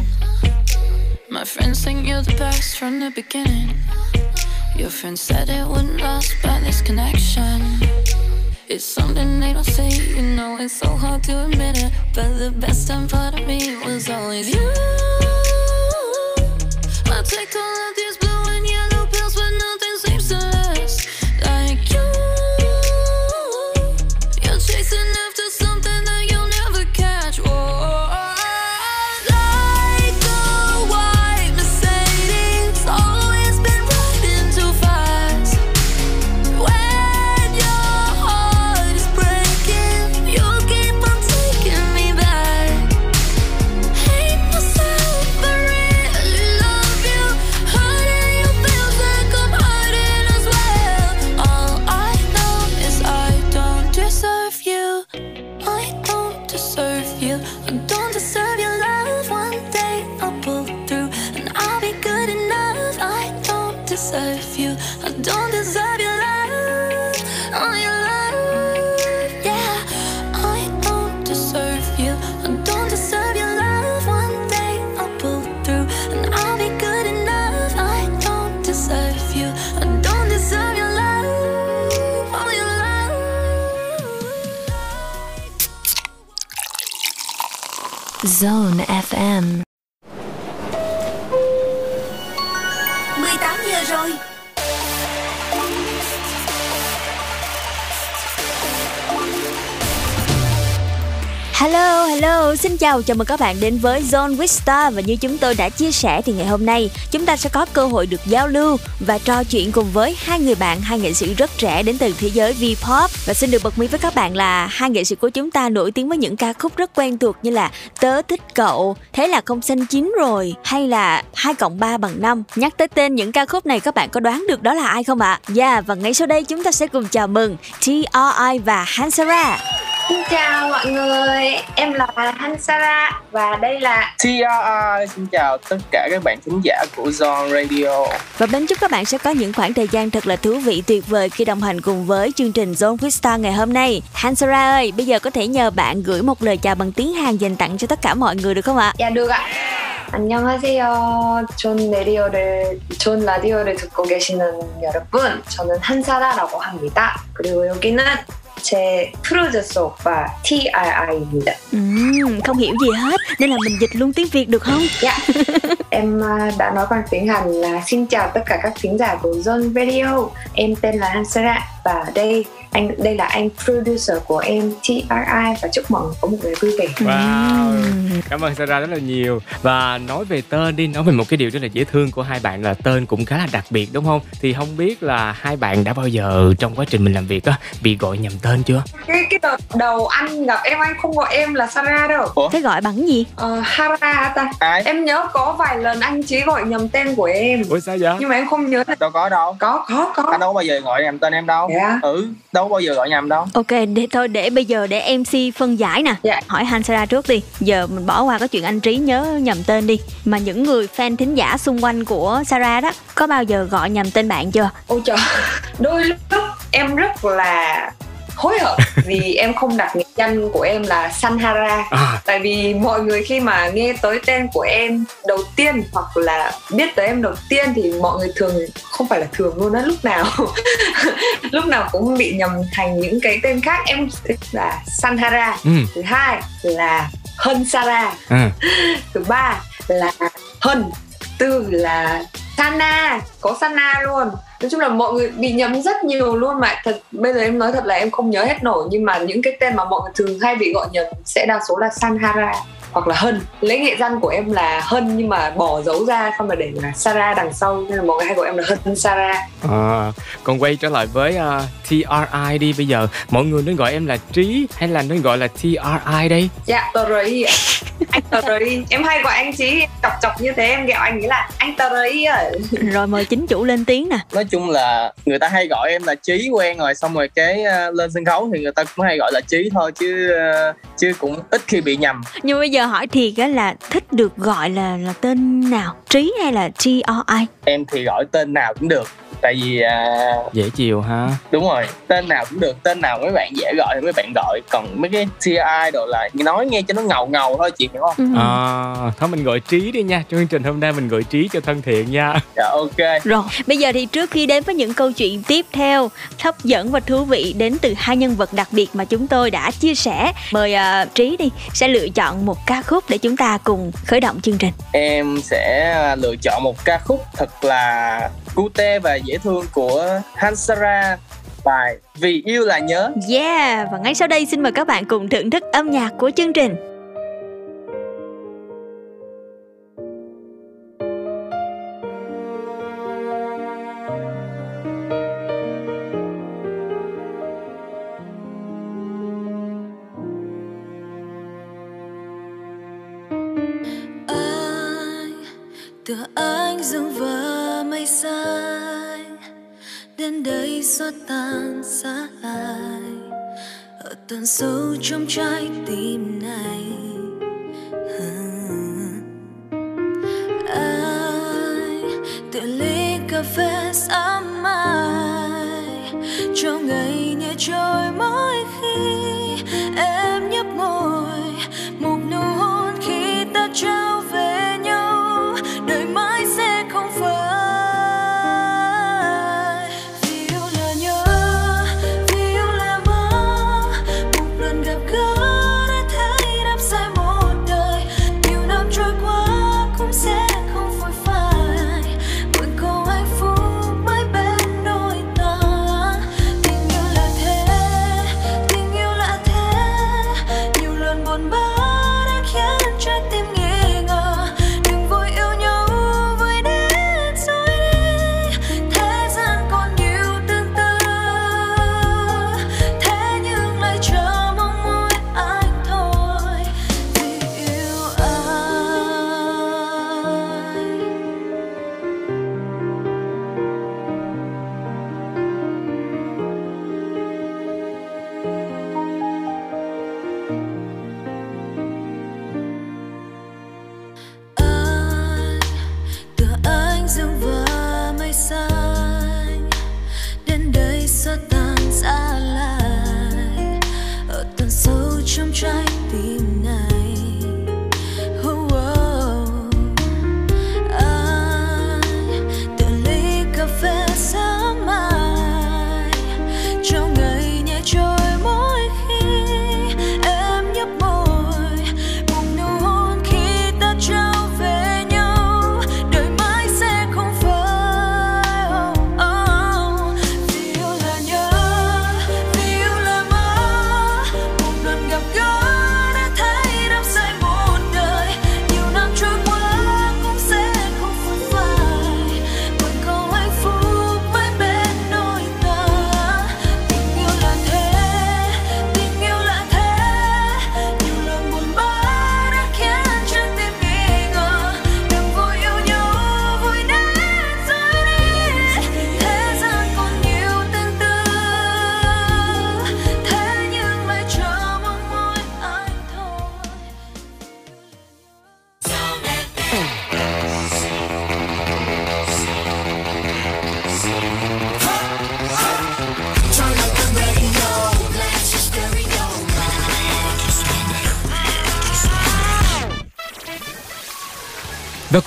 My friends think you're the best from the beginning. Your friends said it wouldn't last, but this connection. It's something they don't see, you know it's so hard to admit it. But the best time part of me was always you. I take all of these Zone FM. 18 giờ rồi Hello, hello, xin chào, chào mừng các bạn đến với Zone with Star và như chúng tôi đã chia sẻ thì ngày hôm nay chúng ta sẽ có cơ hội được giao lưu và trò chuyện cùng với hai người bạn, hai nghệ sĩ rất trẻ đến từ thế giới V-pop và xin được bật mí với các bạn là hai nghệ sĩ của chúng ta nổi tiếng với những ca khúc rất quen thuộc như là Tớ thích cậu, Thế là không xanh chín rồi hay là 2 cộng 3 bằng 5. Nhắc tới tên những ca khúc này các bạn có đoán được đó là ai không ạ? À? Yeah, và ngay sau đây chúng ta sẽ cùng chào mừng T.R.I và Hansara. Xin chào mọi người, em là Hansara và đây là TRI xin chào tất cả các bạn thính giả của Zone Radio. Và bên chúc các bạn sẽ có những khoảng thời gian thật là thú vị tuyệt vời khi đồng hành cùng với chương trình Zone with Star ngày hôm nay. Hansara ơi, bây giờ có thể nhờ bạn gửi một lời chào bằng tiếng Hàn dành tặng cho tất cả mọi người được không ạ? Dạ được ạ. 안녕하세요. 좋은 라디오를 좋은 라디오를 듣고 계시는 여러분, 저는 한사라라고 합니다. 그리고 여기는 제 프로듀서 오빠 TRI입니다. Ừm, không hiểu gì hết nên là mình dịch luôn tiếng Việt được không? Dạ. em à, đã nói bằng tiếng Hàn là xin chào tất cả các thính giả của Zone Radio. Em tên là Hansara và đây anh đây là anh producer của em TRI và chúc người có một ngày vui vẻ. Wow, cảm ơn Sarah rất là nhiều Và nói về tên đi, nói về một cái điều rất là dễ thương của hai bạn là tên cũng khá là đặc biệt đúng không? Thì không biết là hai bạn đã bao giờ trong quá trình mình làm việc á bị gọi nhầm tên chưa? Cái cái đợt đầu anh gặp em anh không gọi em là Sarah đâu. Ủa? Thế gọi bằng gì? Ờ, Hara ta? Ai? Em nhớ có vài lần anh chỉ gọi nhầm tên của em. Ủa sao vậy? Nhưng mà em không nhớ là Đâu có đâu. có có có. Anh đâu có bao giờ gọi nhầm tên em đâu. Ừ, đâu có bao giờ gọi nhầm đâu. Ok, để thôi để bây giờ để MC phân giải nè. Dạ. Hỏi Hansara trước đi. Giờ mình bỏ qua cái chuyện anh Trí nhớ nhầm tên đi. Mà những người fan thính giả xung quanh của Sarah đó có bao giờ gọi nhầm tên bạn chưa? Ôi trời, đôi lúc em rất là hối hận vì em không đặt biệt danh của em là Sanhara À. tại vì mọi người khi mà nghe tới tên của em đầu tiên hoặc là biết tới em đầu tiên thì mọi người thường không phải là thường luôn á lúc nào lúc nào cũng bị nhầm thành những cái tên khác em là Sanhara Ừ. thứ hai là Hân Sara À. thứ ba là Hân tư là Sana có Sana luôn nói chung là mọi người bị nhầm rất nhiều luôn mà. Thật, bây giờ em nói thật là em không nhớ hết nổi, nhưng mà những cái tên mà mọi người thường hay bị gọi nhầm sẽ đa số là Sanhara hoặc là Hân lấy nghệ danh của em là Hân nhưng mà bỏ dấu ra xong rồi để là Sara đằng sau nên là mọi người hay gọi em là Hân Sara À, còn quay trở lại với uh, TRI đi bây giờ mọi người nên gọi em là Trí hay là nên gọi là TRI đây? dạ ạ. anh rấy em hay gọi anh chí chọc chọc như thế em ghẹo anh nghĩ là anh à Rồi mời chính chủ lên tiếng nè. Nói chung là người ta hay gọi em là Trí quen rồi xong rồi cái ờ, lên sân khấu thì người ta cũng hay gọi là Trí thôi chứ ờ, chứ cũng ít khi bị nhầm. Nhưng bây giờ hỏi thiệt á là thích được gọi là là tên nào? Trí hay là T O I Em thì gọi tên nào cũng được. Tại vì à, Dễ chiều ha. đúng rồi tên nào cũng được tên nào mấy bạn dễ gọi thì mấy bạn gọi còn mấy cái TI đồ là nói nghe cho nó ngầu ngầu thôi chị hiểu không Ừ. À, thôi mình gọi Trí đi nha. Trong chương trình hôm nay mình gọi Trí cho thân thiện nha. dạ ok Rồi, bây giờ thì trước khi đến với những câu chuyện tiếp theo hấp dẫn và thú vị đến từ hai nhân vật đặc biệt mà chúng tôi đã chia sẻ, mời ờ, Trí đi sẽ lựa chọn một ca khúc để chúng ta cùng khởi động chương trình. em sẽ lựa chọn một ca khúc thật là cute và dễ thương của Hansara bài vì yêu là nhớ Yeah, và ngay sau đây xin mời các bạn cùng thưởng thức âm nhạc của chương trình.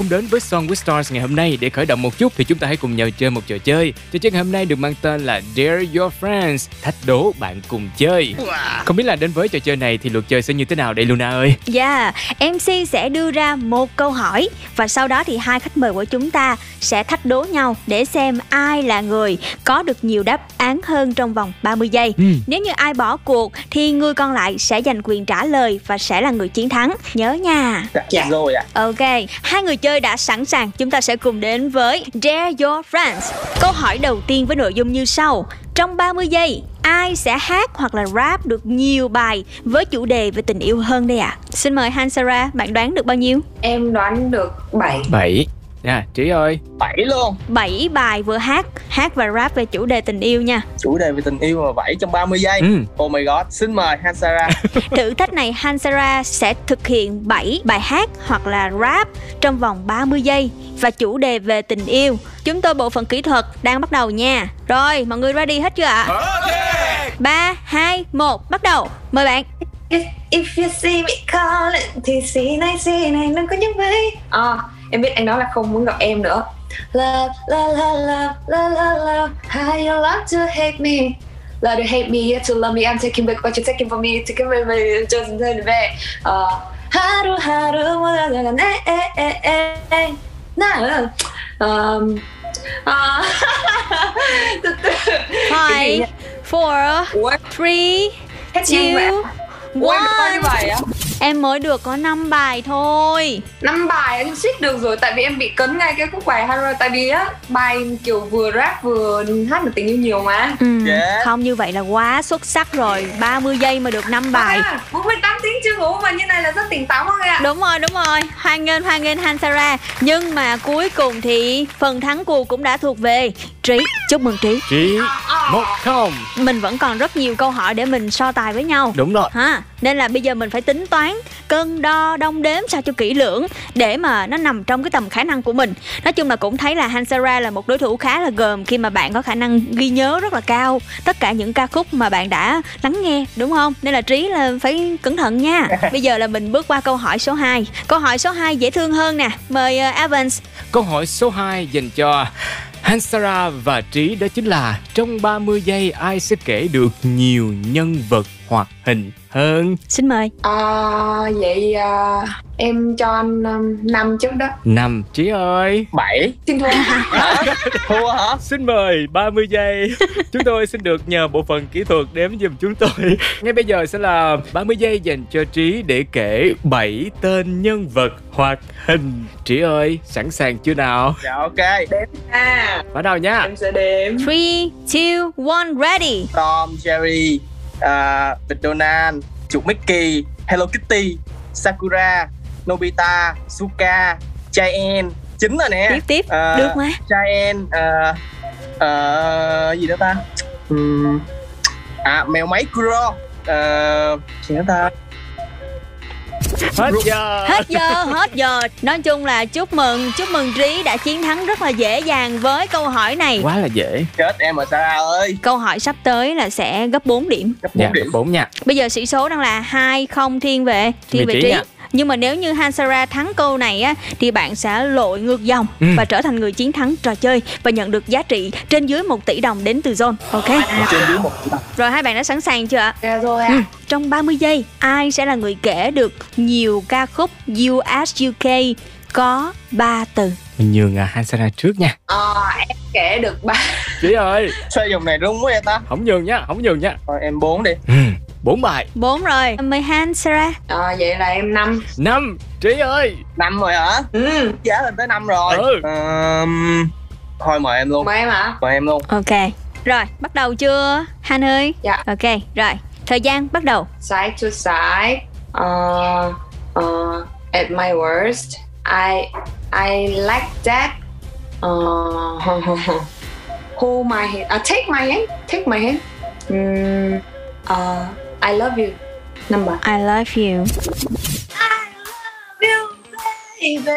Và cùng đến với Song with Stars ngày hôm nay để khởi động một chút thì chúng ta hãy cùng nhau chơi một trò chơi. Trò chơi ngày hôm nay được mang tên là Dare Your Friends, thách đố bạn cùng chơi. Không biết là đến với trò chơi này thì luật chơi sẽ như thế nào đây Luna ơi? Yeah, MC sẽ đưa ra một câu hỏi và sau đó thì hai khách mời của chúng ta sẽ thách đố nhau để xem ai là người có được nhiều đáp án hơn trong vòng 30 giây. Ừ. Nếu như ai bỏ cuộc thì người còn lại sẽ giành quyền trả lời và sẽ là người chiến thắng. Nhớ nha. Dạ. Rồi ạ. Ok, hai người chơi đã sẵn sàng. Chúng ta sẽ cùng đến với Dare Your Friends. Câu hỏi đầu tiên với nội dung như sau. Trong 30 giây, ai sẽ hát hoặc là rap được nhiều bài với chủ đề về tình yêu hơn đây ạ? Xin mời Hansara, bạn đoán được bao nhiêu? Em đoán được 7 7 Nè, Trí ơi 7 luôn 7 bài vừa hát, hát và rap về chủ đề tình yêu nha. Chủ đề về tình yêu mà 7 trong 30 giây Ừ. Oh my god Xin mời Hansara Thử thách này Hansara sẽ thực hiện 7 bài hát hoặc là rap trong vòng 30 giây và chủ đề về tình yêu. Chúng tôi bộ phận kỹ thuật đang bắt đầu nha. Rồi, mọi người ready hết chưa ạ? Ok 3, 2, 1, bắt đầu. Mời bạn. If, if you see me calling thì xì này xì này đừng có nhắc mấy à, em biết anh đó là không muốn gặp em nữa love love love love love love love how you love to hate me love to hate me yet to love me I'm taking back what you're taking from me taking away my just turn back uh, 하루 하루 모자라는 에에에에 나는 um, à, từ từ Cái gì 5, 4, 3, Hết nhanh vậy 2, Ủa, em mới được có 5 bài thôi. năm bài em suýt được rồi tại vì em bị cấn ngay cái khúc bài Haro tại vì á bài kiểu vừa rap vừa hát được tình yêu nhiều mà. Ừ, Không như vậy là quá xuất sắc rồi. 30 giây mà được 5 bài. À, 48 tiếng chưa ngủ mà như này là rất tỉnh táo mọi người ạ. Đúng rồi, đúng rồi. Hoan nghênh, hoan nghênh Hansara. Nhưng mà cuối cùng thì phần thắng cuộc cũng đã thuộc về Trí, chúc mừng Trí. Trí Một không. Mình vẫn còn rất nhiều câu hỏi để mình so tài với nhau. Đúng rồi. Ha Nên là bây giờ mình phải tính toán Cân đo đong đếm sao cho kỹ lưỡng Để mà nó nằm trong cái tầm khả năng của mình. Nói chung là cũng thấy là Hansara là một đối thủ khá là gồm Khi mà bạn có khả năng ghi nhớ rất là cao Tất cả những ca khúc mà bạn đã lắng nghe Đúng không? Nên là Trí là phải cẩn thận nha. Bây giờ là mình bước qua câu hỏi số 2 Câu hỏi số 2 dễ thương hơn nè. Mời uh, Evans. Câu hỏi số 2 dành cho Hansara và Trí đó chính là trong 30 giây ai sẽ kể được nhiều nhân vật hoạt hình hơn? Xin mời. à, vậy à, em cho anh um, năm trước đó. Năm. Trí ơi. 7 xin thua. Thua hả? Xin mời 30 giây. Chúng tôi xin được nhờ bộ phận kỹ thuật đếm giùm chúng tôi. Ngay bây giờ sẽ là 30 giây dành cho Trí để kể 7 tên nhân vật hoạt hình. Trí ơi, sẵn sàng chưa nào? Dạ ok. À Bắt đầu nha. Em sẽ đếm. 3, 2, 1, ready. Tom, Jerry, uh, Bịch Donald, chuột Mickey, Hello Kitty, Sakura, Nobita, Suka, Chien Chính rồi nè Tiếp tiếp, Ờ, được mà Chien, uh, uh, gì nữa ta? Ừm, à, mèo máy Kuro uh, Gì nữa ta? Hết giờ. Hết giờ, hết giờ. Nói chung là chúc mừng, chúc mừng Trí đã chiến thắng rất là dễ dàng với câu hỏi này. Quá là dễ. Chết em rồi Sarah ơi? Câu hỏi sắp tới là sẽ gấp 4 điểm. Gấp Dạ, bốn điểm. 4 nha. Bây giờ sĩ số đang là 2 không thiên về. Thiên Về về Trí Trí. nha. Nhưng mà nếu như Hansara thắng câu này á Thì bạn sẽ lội ngược dòng Ừ. Và trở thành người chiến thắng trò chơi Và nhận được giá trị trên dưới 1 tỷ đồng đến từ Zone Ok Trên dưới một Rồi hai bạn đã sẵn sàng chưa ạ? Dạ rồi Ừ. ạ Trong 30 giây Ai sẽ là người kể được nhiều ca khúc US UK có 3 từ Mình nhường à, Hansara trước nha Ờ, em kể được ba Trí ơi Sao dùng này rung quá vậy ta? Không nhường nha, không nhường nha Thôi em 4 đi ừ. 4 bài. 4 rồi. Mời Hansara Ờ, vậy là em năm. 5 Trí ơi. 5 rồi hả? ừ. Giá lên tới 5 rồi. Ừ. Ờm, Thôi mời em luôn. Mời em hả? Mời em luôn. Ok. Rồi bắt đầu chưa Han ơi? Dạ. Ok rồi. Thời gian bắt đầu. Side to side uh, uh, at my worst I I like that uh, hold my hand uh, take my hand take my hand. Mm, uh, I love you number I love you baby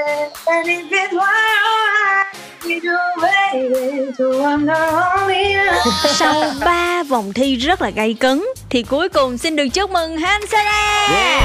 and if it's why you do baby to I'm the only one. Sau 3 vòng thi rất là gay cấn Thì cuối cùng xin được chúc mừng Hansara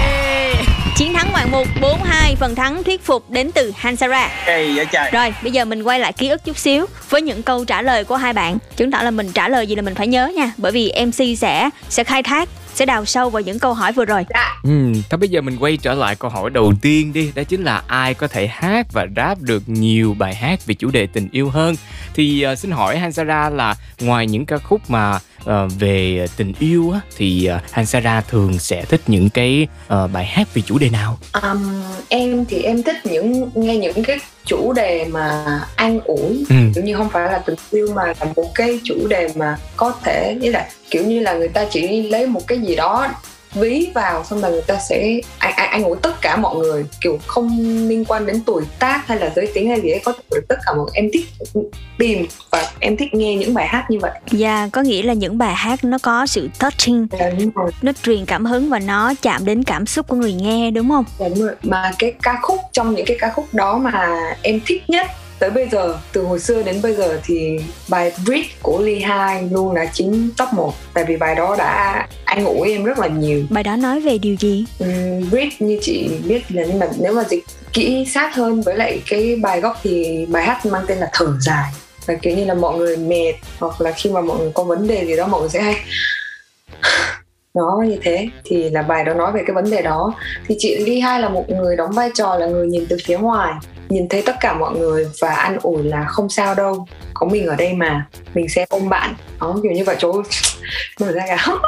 Chiến thắng ngoạn mục 4-2 phần thắng thuyết phục đến từ Hansara. Ê vậy trời. Rồi, bây giờ mình quay lại ký ức chút xíu với những câu trả lời của hai bạn. Chứng tỏ là mình trả lời gì là mình phải nhớ nha, bởi vì MC sẽ sẽ khai thác sẽ đào sâu vào những câu hỏi vừa rồi. Ừ, thôi bây giờ mình quay trở lại câu hỏi đầu tiên đi. Đó chính là ai có thể hát và rap được nhiều bài hát về chủ đề tình yêu hơn? Thì uh, xin hỏi Hansara là ngoài những ca khúc mà uh, về tình yêu á Thì uh, Hansara thường sẽ thích những cái uh, bài hát về chủ đề nào? Um, em thì em thích những nghe những cái chủ đề mà an ủi Ừ. kiểu như không phải là tình yêu mà là một cái chủ đề mà có thể như là kiểu như là người ta chỉ lấy một cái gì đó ví vào xong rồi người ta sẽ an, an, an ủi tất cả mọi người kiểu không liên quan đến tuổi tác hay là giới tính hay gì ấy có được tất cả mọi người em thích tìm và em thích nghe những bài hát như vậy Dạ, có nghĩa là những bài hát nó có sự touching, nó truyền cảm hứng và nó chạm đến cảm xúc của người nghe đúng không? Đúng rồi. mà cái ca khúc trong những cái ca khúc đó mà em thích nhất tới bây giờ từ hồi xưa đến bây giờ thì bài Breathe của Lee Hai luôn là chính top 1 tại vì bài đó đã anh ủi em rất là nhiều. Bài đó nói về điều gì? um, Breathe như chị biết là nhưng mà nếu mà dịch kỹ sát hơn với lại cái bài gốc thì bài hát mang tên là thở dài. Và kiểu như là mọi người mệt hoặc là khi mà mọi người có vấn đề gì đó mọi người sẽ hay nó như thế. Thì là bài đó nói về cái vấn đề đó. Thì chị Ly Hai là một người đóng vai trò là người nhìn từ phía ngoài nhìn thấy tất cả mọi người và an ủi là không sao đâu có mình ở đây mà mình sẽ ôm bạn đó kiểu như vậy chỗ nổi ra cả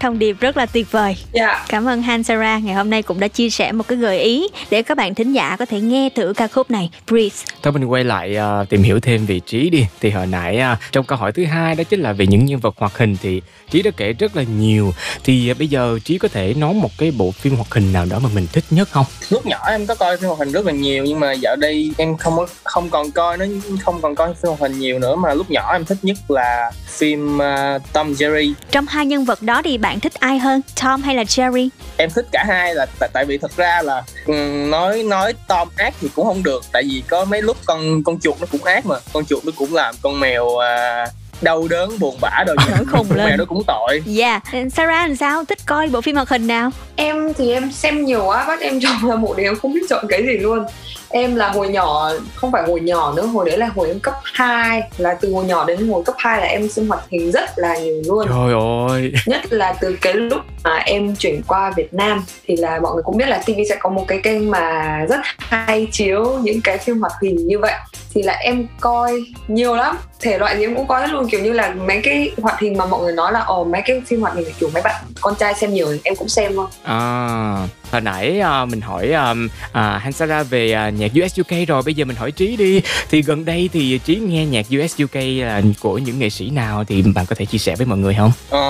Thông điệp rất là tuyệt vời. Dạ. Cảm ơn Hansara ngày hôm nay cũng đã chia sẻ một cái gợi ý để các bạn thính giả có thể nghe thử ca khúc này Breathe. Thôi mình quay lại uh, tìm hiểu thêm vị trí đi Thì hồi nãy uh, trong câu hỏi thứ hai đó chính là về những nhân vật hoạt hình Thì Trí đã kể rất là nhiều Thì uh, bây giờ Trí có thể nói một cái bộ phim hoạt hình nào đó mà mình thích nhất không? Lúc nhỏ em có coi phim hoạt hình rất là nhiều nhưng mà dạo đây em không có- không còn coi nó không còn coi phim hoạt hình nhiều nữa mà lúc nhỏ em thích nhất là phim uh, Tom Jerry. Trong hai nhân vật đó thì bạn thích ai hơn, Tom hay là Jerry? Em thích cả hai là tại, tại vì thật ra là ừm, nói nói Tom ác thì cũng không được tại vì có mấy lúc con con chuột nó cũng ác mà con chuột nó cũng làm con mèo à, đau đớn buồn bã rồi Nổi khùng con lên. mèo nó cũng tội. Dạ, Sarah làm sao? Thích coi bộ phim hoạt hình nào? em thì em xem nhiều quá bắt em chọn là một điều em không biết chọn cái gì luôn em là hồi nhỏ không phải hồi nhỏ nữa hồi đấy là hồi em cấp 2 là từ hồi nhỏ đến hồi cấp 2 là em xem hoạt hình rất là nhiều luôn. Trời ơi. Nhất là từ cái lúc mà em chuyển qua Việt Nam thì là mọi người cũng biết là TV sẽ có một cái kênh mà rất hay chiếu những cái phim hoạt hình như vậy. Thì là em coi nhiều lắm thể loại gì em cũng coi hết luôn. Kiểu như là mấy cái hoạt hình mà mọi người nói là ồ mấy cái phim hoạt hình kiểu mấy bạn con trai xem nhiều em cũng xem luôn À, hồi nãy à, mình hỏi à, à, Hansara về à, nhạc US UK rồi bây giờ mình hỏi Trí đi thì gần đây thì Trí nghe nhạc US UK là của những nghệ sĩ nào thì bạn có thể chia sẻ với mọi người không? Ờ,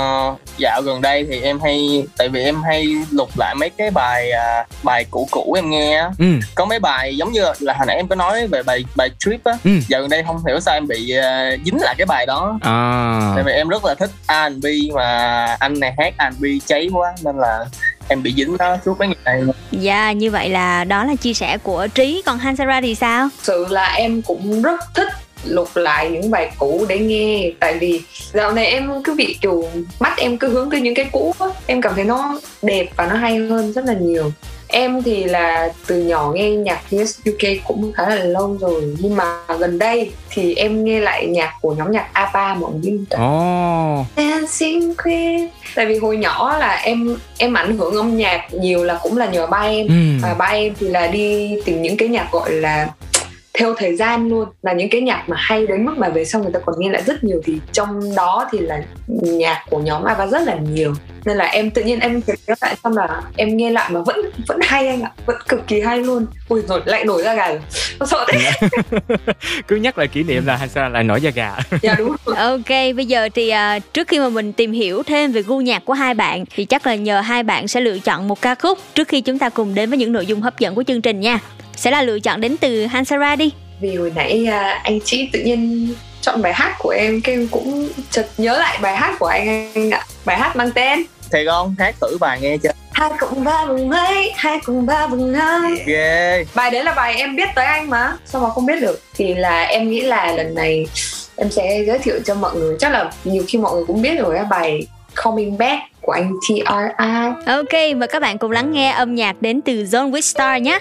dạo gần đây thì em hay tại vì em hay lục lại mấy cái bài à, bài cũ cũ em nghe á. Ừ. có mấy bài giống như là hồi nãy em có nói về bài bài trip á Ừ. dạo gần đây không hiểu sao em bị à, dính lại cái bài đó À, tại vì em rất là thích R&B mà anh này hát R&B cháy quá nên là em bị dính đó suốt mấy ngày này Dạ, như vậy là đó là chia sẻ của Trí, còn Hansara thì sao? thực sự là em cũng rất thích lục lại những bài cũ để nghe tại vì dạo này em cứ bị kiểu mắt em cứ hướng tới những cái cũ á. Em cảm thấy nó đẹp và nó hay hơn rất là nhiều em thì là từ nhỏ nghe nhạc US UK cũng khá là lâu rồi. Nhưng mà gần đây thì em nghe lại nhạc của nhóm nhạc ABBA mọi người biết? Ồ, Dancing Queen. Tại vì hồi nhỏ là em em ảnh hưởng âm nhạc nhiều là cũng là nhờ ba em. Ừ. và ba em thì là đi tìm những cái nhạc gọi là theo thời gian luôn. Là những cái nhạc mà hay đến mức mà về sau người ta còn nghe lại rất nhiều. Thì trong đó thì là nhạc của nhóm ABBA rất là nhiều nên là em tự nhiên em nhớ lại xong là em nghe lại mà vẫn vẫn hay anh ạ vẫn cực kỳ hay luôn ui rồi lại nổi ra gà rồi sợ thế cứ nhắc lại kỷ niệm là Hansara lại nổi da gà. dạ đúng rồi Ok, bây giờ thì à, trước khi mà mình tìm hiểu thêm về gu nhạc của hai bạn thì chắc là nhờ hai bạn sẽ lựa chọn một ca khúc trước khi chúng ta cùng đến với những nội dung hấp dẫn của chương trình nha. Sẽ là lựa chọn đến từ Hansara đi. vì hồi nãy à, anh chị tự nhiên chọn bài hát của em cái em cũng chợt nhớ lại bài hát của anh anh ạ. Bài hát mang tên. Thiệt không hát thử bài nghe chưa? Hai cộng ba bằng mấy hai cộng ba bằng hai ghê bài đấy là bài em biết tới anh mà. Sao mà không biết được? Thì là em nghĩ là lần này em sẽ giới thiệu cho mọi người. Chắc là nhiều khi mọi người cũng biết rồi á bài Coming Back của anh TRI. Ok, mời các bạn cùng lắng nghe âm nhạc đến từ Zone with Star nhé.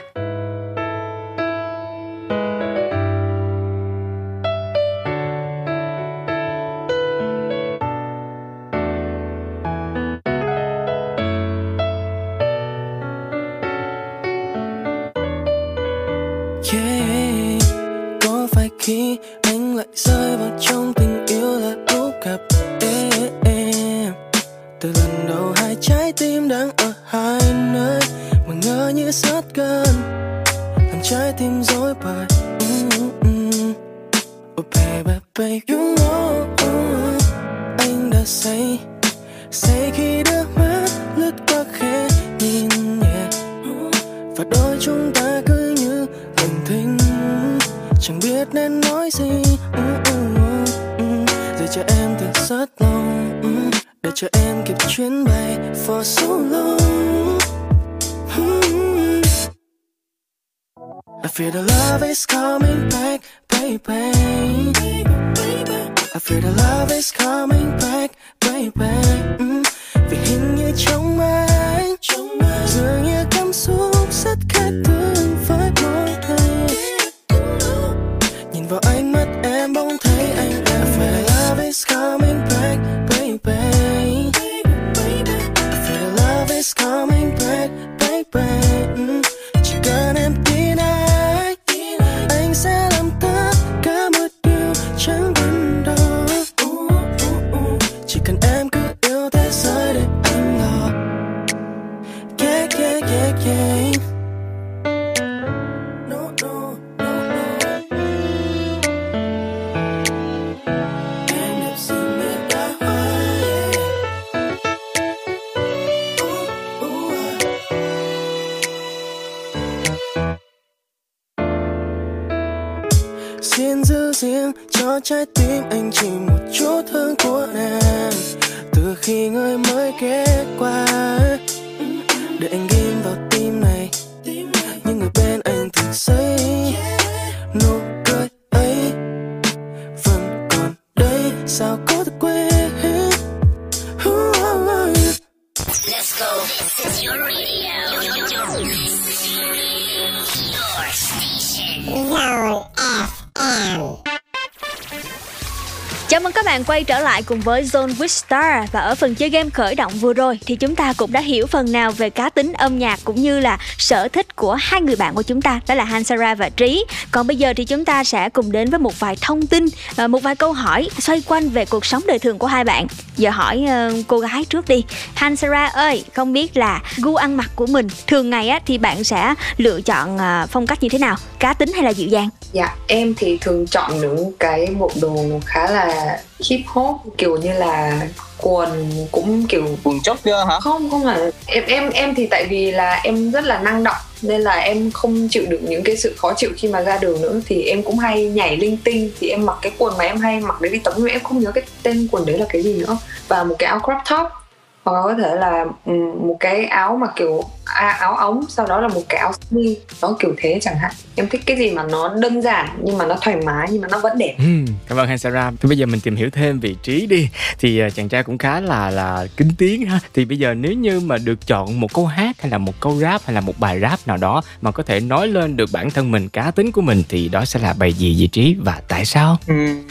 Khi anh lại rơi vào trong tình yêu là lúc gặp em từ lần đầu hai trái tim đang ở hai nơi mà ngỡ như sát gần làm trái tim rối bời Mm. Oh baby, baby, you know anh đã say biết nên nói gì ừ, ừ, ừ, ừ, để cho em thật rất lòng ừ. để cho em kịp chuyến bay for so long ừ, ừ, I feel the love is coming back, baby. I feel the love is coming back, baby. Vì hình như trong anh, dường như cảm xúc rất khác thường baby. Cùng với Zone with Star và ở phần chơi game khởi động vừa rồi thì chúng ta cũng đã hiểu phần nào về cá tính âm nhạc cũng như là sở thích của hai người bạn của chúng ta đó là Hansara và Trí. Còn bây giờ thì chúng ta sẽ cùng đến với một vài thông tin, ờ, một vài câu hỏi xoay quanh về cuộc sống đời thường của hai bạn. Giờ hỏi ờ, cô gái trước đi. Hansara ơi, không biết là gu ăn mặc của mình thường ngày á thì bạn sẽ lựa chọn ờ, phong cách như thế nào? Cá tính hay là dịu dàng? Dạ, em thì thường chọn những cái bộ đồ khá là hip hop kiểu như là quần cũng kiểu quần chốt chưa hả? Không không là em em em thì tại vì là em rất là năng động nên là em không chịu được những cái sự khó chịu khi mà ra đường nữa. Thì em cũng hay nhảy linh tinh thì em mặc cái quần mà em hay mặc để đi tắm nhưng em không nhớ cái tên quần đấy là cái gì nữa. Và một cái áo crop top hoặc có thể là ừ, một cái áo mà kiểu à, áo ống sau đó là một cái áo sơ mi nó kiểu thế chẳng hạn em thích cái gì mà nó đơn giản nhưng mà nó thoải mái nhưng mà nó vẫn đẹp Ừm, cảm ơn Hansara. Thì bây giờ mình tìm hiểu thêm vị trí đi. Thì à, chàng trai cũng khá là là kính tiếng ha. Thì bây giờ nếu như mà được chọn một câu hát hay là một câu rap hay là một bài rap nào đó mà có thể nói lên được bản thân mình, cá tính của mình thì đó sẽ là bài gì vị trí và tại sao? Ừm,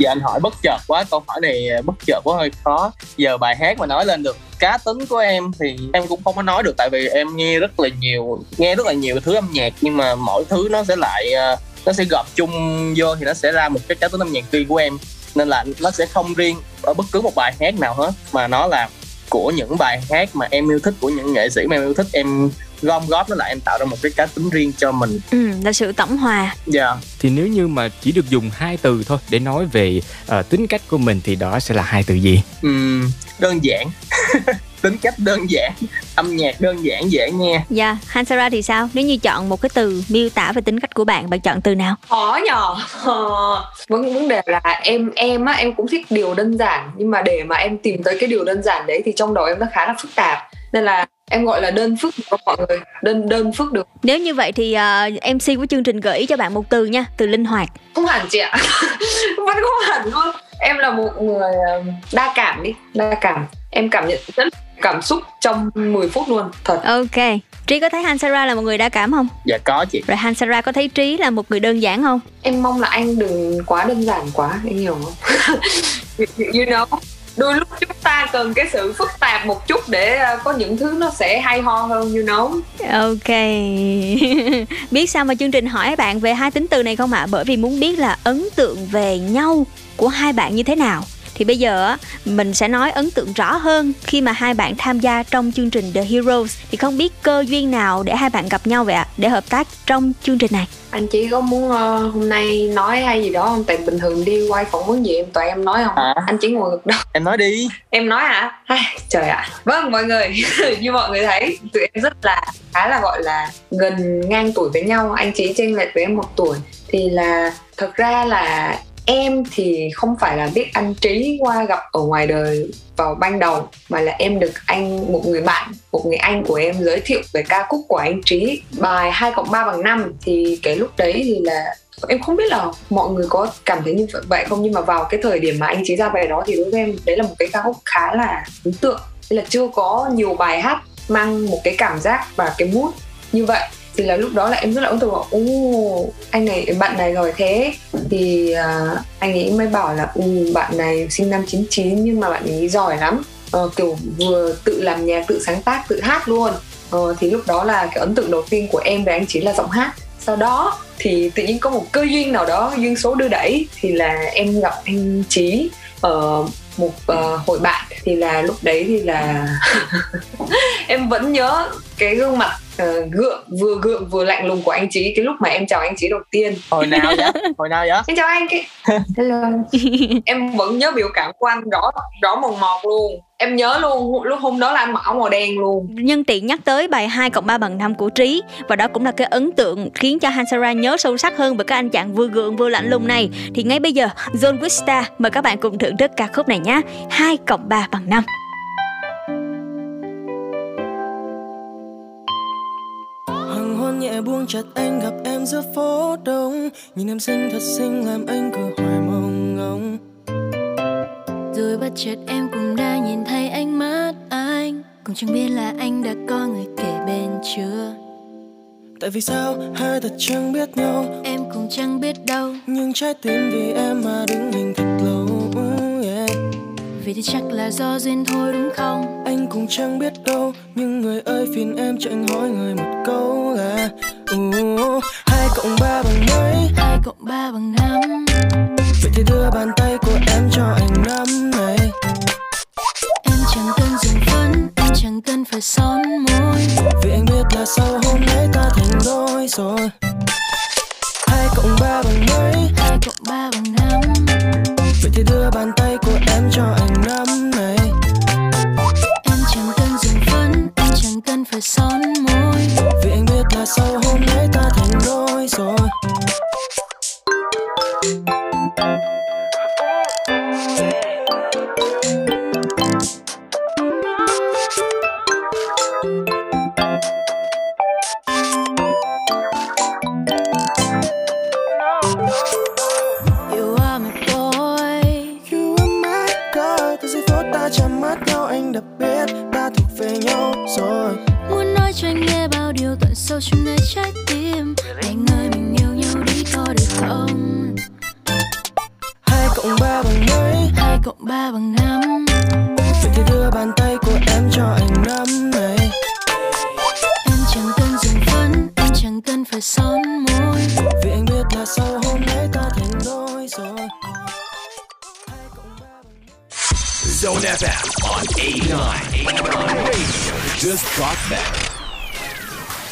Giờ anh hỏi bất chợt quá, Câu hỏi này bất chợt quá, hơi khó. Giờ bài hát mà nói lên được cá tính của em Thì em cũng không có nói được, Tại vì em nghe rất là nhiều, Nghe rất là nhiều thứ âm nhạc, Nhưng mà mỗi thứ nó sẽ lại ờ, Nó sẽ gộp chung vô Thì nó sẽ ra một cái cá tính âm nhạc riêng của em. Nên là nó sẽ không riêng Ở bất cứ một bài hát nào hết, Mà nó là của những bài hát mà em yêu thích, Của những nghệ sĩ mà em yêu thích. Em gom góp nó lại em tạo ra một cái cá tính riêng cho mình Ừ, là sự tổng hòa. Dạ Thì nếu như mà chỉ được dùng hai từ thôi để nói về ờ, tính cách của mình thì đó sẽ là hai từ gì? Ừm, đơn giản tính cách đơn giản âm nhạc đơn giản dễ nghe Dạ, Hansara thì sao? Nếu như chọn một cái từ miêu tả về tính cách của bạn, bạn chọn từ nào? khó nhở vấn vấn đề là em em á em cũng thích điều đơn giản nhưng mà để mà em tìm tới cái điều đơn giản đấy thì trong đầu em nó khá là phức tạp nên là em gọi là đơn phức cho mọi người? Đơn đơn phức được. Nếu như vậy thì ờ, MC của chương trình gợi ý cho bạn một từ nha, từ linh hoạt. không hẳn chị ạ. Vẫn không hẳn luôn. Em là một người ờ, đa cảm đi đa cảm. Em cảm nhận rất cảm xúc trong 10 phút luôn thật. Ok. Trí có thấy Hansara là một người đa cảm không? Dạ có chị. Rồi Hansara có thấy Trí là một người đơn giản không? em mong là anh đừng quá đơn giản quá anh hiểu không? You, you know đôi lúc chúng ta cần cái sự phức tạp một chút để ờ, có những thứ nó sẽ hay ho hơn, you know. Ok. Biết sao mà chương trình hỏi bạn về hai tính từ này không ạ? Bởi vì muốn biết là ấn tượng về nhau của hai bạn như thế nào thì bây giờ á, mình sẽ nói ấn tượng rõ hơn khi mà hai bạn tham gia trong chương trình The Heroes. Thì không biết cơ duyên nào để hai bạn gặp nhau vậy ạ để hợp tác trong chương trình này? Anh chỉ có muốn ờ, hôm nay nói hay gì đó không? Tại bình thường đi quay phỏng vấn gì em? Tụi em nói không? Hả? anh chỉ ngồi gật đầu Em nói đi. Em nói hả? Ai, trời ạ. Vâng mọi người. Như mọi người thấy tụi em rất là khá là gọi là gần ngang tuổi với nhau. Anh chỉ chênh lệch với em một tuổi. Thì là thật ra là em thì không phải là biết anh trí qua gặp ở ngoài đời vào ban đầu, mà là em được anh, một người bạn, một người anh của em giới thiệu về ca khúc của anh trí. Bài 2 cộng 3 bằng 5 thì cái lúc đấy thì là em không biết là mọi người có cảm thấy như vậy không, nhưng mà vào cái thời điểm mà anh trí ra bài đó thì đối với em đấy là một cái ca khúc khá là ấn tượng. Là chưa có nhiều bài hát mang một cái cảm giác và cái mood như vậy thì là lúc đó là em rất là ấn tượng bảo anh này bạn này giỏi thế. Thì uh, anh ấy mới bảo là ừ, bạn này sinh năm 99 nhưng mà bạn ấy giỏi lắm. Uh, kiểu vừa tự làm nhạc tự sáng tác tự hát luôn. Uh, thì lúc đó là cái ấn tượng đầu tiên của em về anh chính là giọng hát. Sau đó thì tự nhiên có một cơ duyên nào đó duyên số đưa đẩy thì là em gặp anh trí ở một ờ, hội bạn thì là lúc đấy thì là em vẫn nhớ cái gương mặt ờ, gượng vừa gượng vừa lạnh lùng của anh trí cái lúc mà em chào anh trí đầu tiên Hồi nào vậy? Hồi nào vậy? em chào anh cái hello em vẫn nhớ biểu cảm của anh rõ rõ mồn một luôn em nhớ luôn lúc hôm đó là anh mặc áo màu đen luôn. Nhân tiện nhắc tới bài 2 cộng 3 bằng 5 của Trí. Và đó cũng là cái ấn tượng khiến cho Hansara nhớ sâu sắc hơn về các anh chàng vừa gượng vừa lạnh lùng này. Thì ngay bây giờ John Wista mời các bạn cùng thưởng thức ca khúc này nhé 2 cộng 3 bằng 5 Hoàng hôn nhẹ buông chặt anh gặp em giữa phố đông. Nhìn em xinh thật xinh làm anh cứ hoài mong ngóng Rồi bất chợt em cũng đã nhìn thấy ánh mắt anh. Cũng chẳng biết là anh đã có người kể bên chưa. Tại vì sao hai ta chẳng biết nhau? Em cũng chẳng biết đâu. Nhưng trái tim vì em mà đứng hình thật lâu yeah. Vì thì chắc là do duyên thôi đúng không? Anh cũng chẳng biết đâu Nhưng người ơi phiền em cho anh hỏi người một câu là uh, Hai cộng ba bằng mấy? Hai cộng ba bằng năm Vậy thì đưa bàn tay của em cho anh nắm này. Em chẳng cần dùng phấn Em chẳng cần phải son môi. Vì anh biết là sau hôm nay ta thành đôi rồi. Hai cộng ba bằng mấy? Hai cộng ba bằng năm. Vậy thì đưa bàn tay của em cho anh nắm này. Em chẳng cần dùng phấn Em chẳng cần phải son môi. Vì anh biết là sau hôm nay ta thành đôi rồi You are my boy. You are my girl Từ giây phút ta chạm mắt nhau anh đã biết Ta thuộc về nhau rồi. Muốn nói cho anh nghe bao điều tận sâu trong nơi trái tim. Anh ơi mình yêu nhau đi có được không cộng ba bằng mấy? Hai cộng ba bằng năm. Vậy thì đưa bàn tay của em cho anh nắm này. Em chẳng cần dùng phấn Em chẳng cần phải son môi. Vì anh biết là sau hôm nay ta thành đôi rồi. Zone FM on 89. Radio just got better.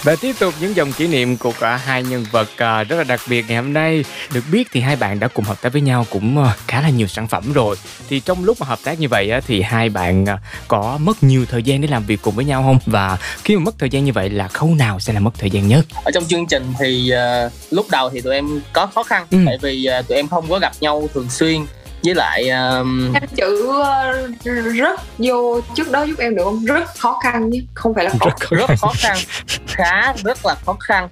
Và tiếp tục những dòng kỷ niệm của cả hai nhân vật à, rất là đặc biệt ngày hôm nay. Được biết thì hai bạn đã cùng hợp tác với nhau cũng à, khá là nhiều sản phẩm rồi. Thì trong lúc mà hợp tác như vậy thì hai bạn à, có mất nhiều thời gian để làm việc cùng với nhau không? Và khi mà mất thời gian như vậy là khâu nào sẽ là mất thời gian nhất? Ở trong chương trình thì ờ, lúc đầu thì tụi em có khó khăn Ừ. Tại vì ờ, tụi em không có gặp nhau thường xuyên với lại um, em chữ ờ, rất vô trước đó giúp em được không? Rất khó khăn nhé không phải là khó rất khó khăn. Khá rất là khó khăn.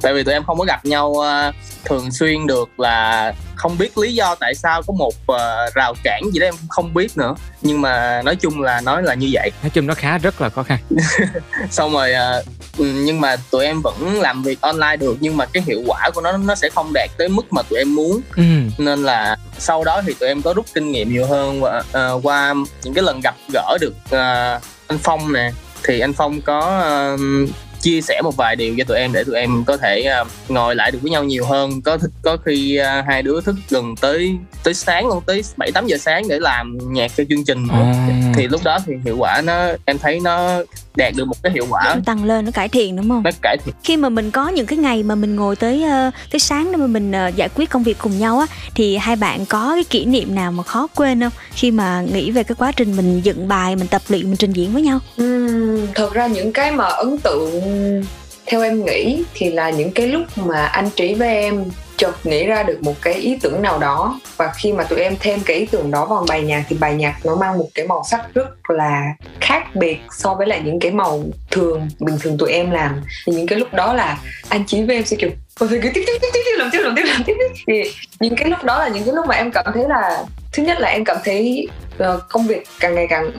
Tại vì tụi em không có gặp nhau uh, thường xuyên được là không biết lý do tại sao có một uh, rào cản gì đó em không biết nữa. Nhưng mà nói chung là nói là như vậy. Nói chung nó khá rất là khó khăn. Xong rồi uh, nhưng mà tụi em vẫn làm việc online được nhưng mà cái hiệu quả của nó nó sẽ không đạt tới mức mà tụi em muốn. Ừ. nên là sau đó thì tụi em có rút kinh nghiệm nhiều hơn qua, uh, qua những cái lần gặp gỡ được uh, anh Phong nè. Thì anh Phong có uh, chia sẻ một vài điều cho tụi em để tụi em có thể uh, ngồi lại được với nhau nhiều hơn có có khi uh, hai đứa thức gần tới tới sáng luôn tới bảy tám giờ sáng để làm nhạc cho chương trình À. thì lúc đó thì hiệu quả nó em thấy nó đạt được một cái hiệu quả. Nó tăng lên nó cải thiện đúng không? Nó cải thiện. Khi mà mình có những cái ngày mà mình ngồi tới ờ, tới sáng để mà mình ờ, giải quyết công việc cùng nhau á thì hai bạn có cái kỷ niệm nào mà khó quên không? Khi mà nghĩ về cái quá trình mình dựng bài mình tập luyện mình trình diễn với nhau. Ừm, thật ra những cái mà ấn tượng theo em nghĩ thì là những cái lúc mà anh trí với em chợt nghĩ ra được một cái ý tưởng nào đó. Và khi mà tụi em thêm cái ý tưởng đó vào bài nhạc thì bài nhạc nó mang một cái màu sắc rất là khác biệt so với lại những cái màu thường bình thường tụi em làm. Thì những cái lúc đó là anh trí với em sẽ kiểu "Ôi, thôi cứ tiếp tiếp tiếp tiếp tiếp làm tiếp làm tiếp làm tiếp. Thì những cái lúc đó là những cái lúc mà em cảm thấy là thứ nhất là em cảm thấy ờ, công việc càng ngày càng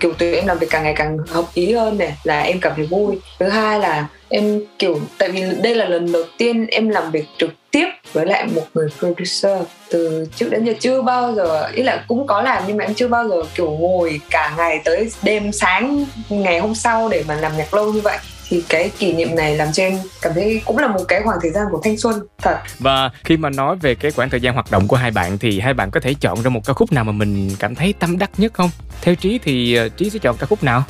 kiểu tụi em làm việc càng ngày càng hợp ý hơn này là em cảm thấy vui. Thứ hai là em kiểu tại vì đây là lần đầu tiên em làm việc trực tiếp với lại một người producer từ trước đến giờ chưa bao giờ ý là cũng có làm nhưng mà em chưa bao giờ kiểu ngồi cả ngày tới đêm sáng ngày hôm sau để mà làm nhạc lâu như vậy thì cái kỷ niệm này làm cho em cảm thấy cũng là một cái khoảng thời gian của thanh xuân thật Và khi mà nói về cái khoảng thời gian hoạt động của hai bạn thì hai bạn có thể chọn ra một ca khúc nào mà mình cảm thấy tâm đắc nhất không? Theo Trí thì ờ, Trí sẽ chọn ca khúc nào?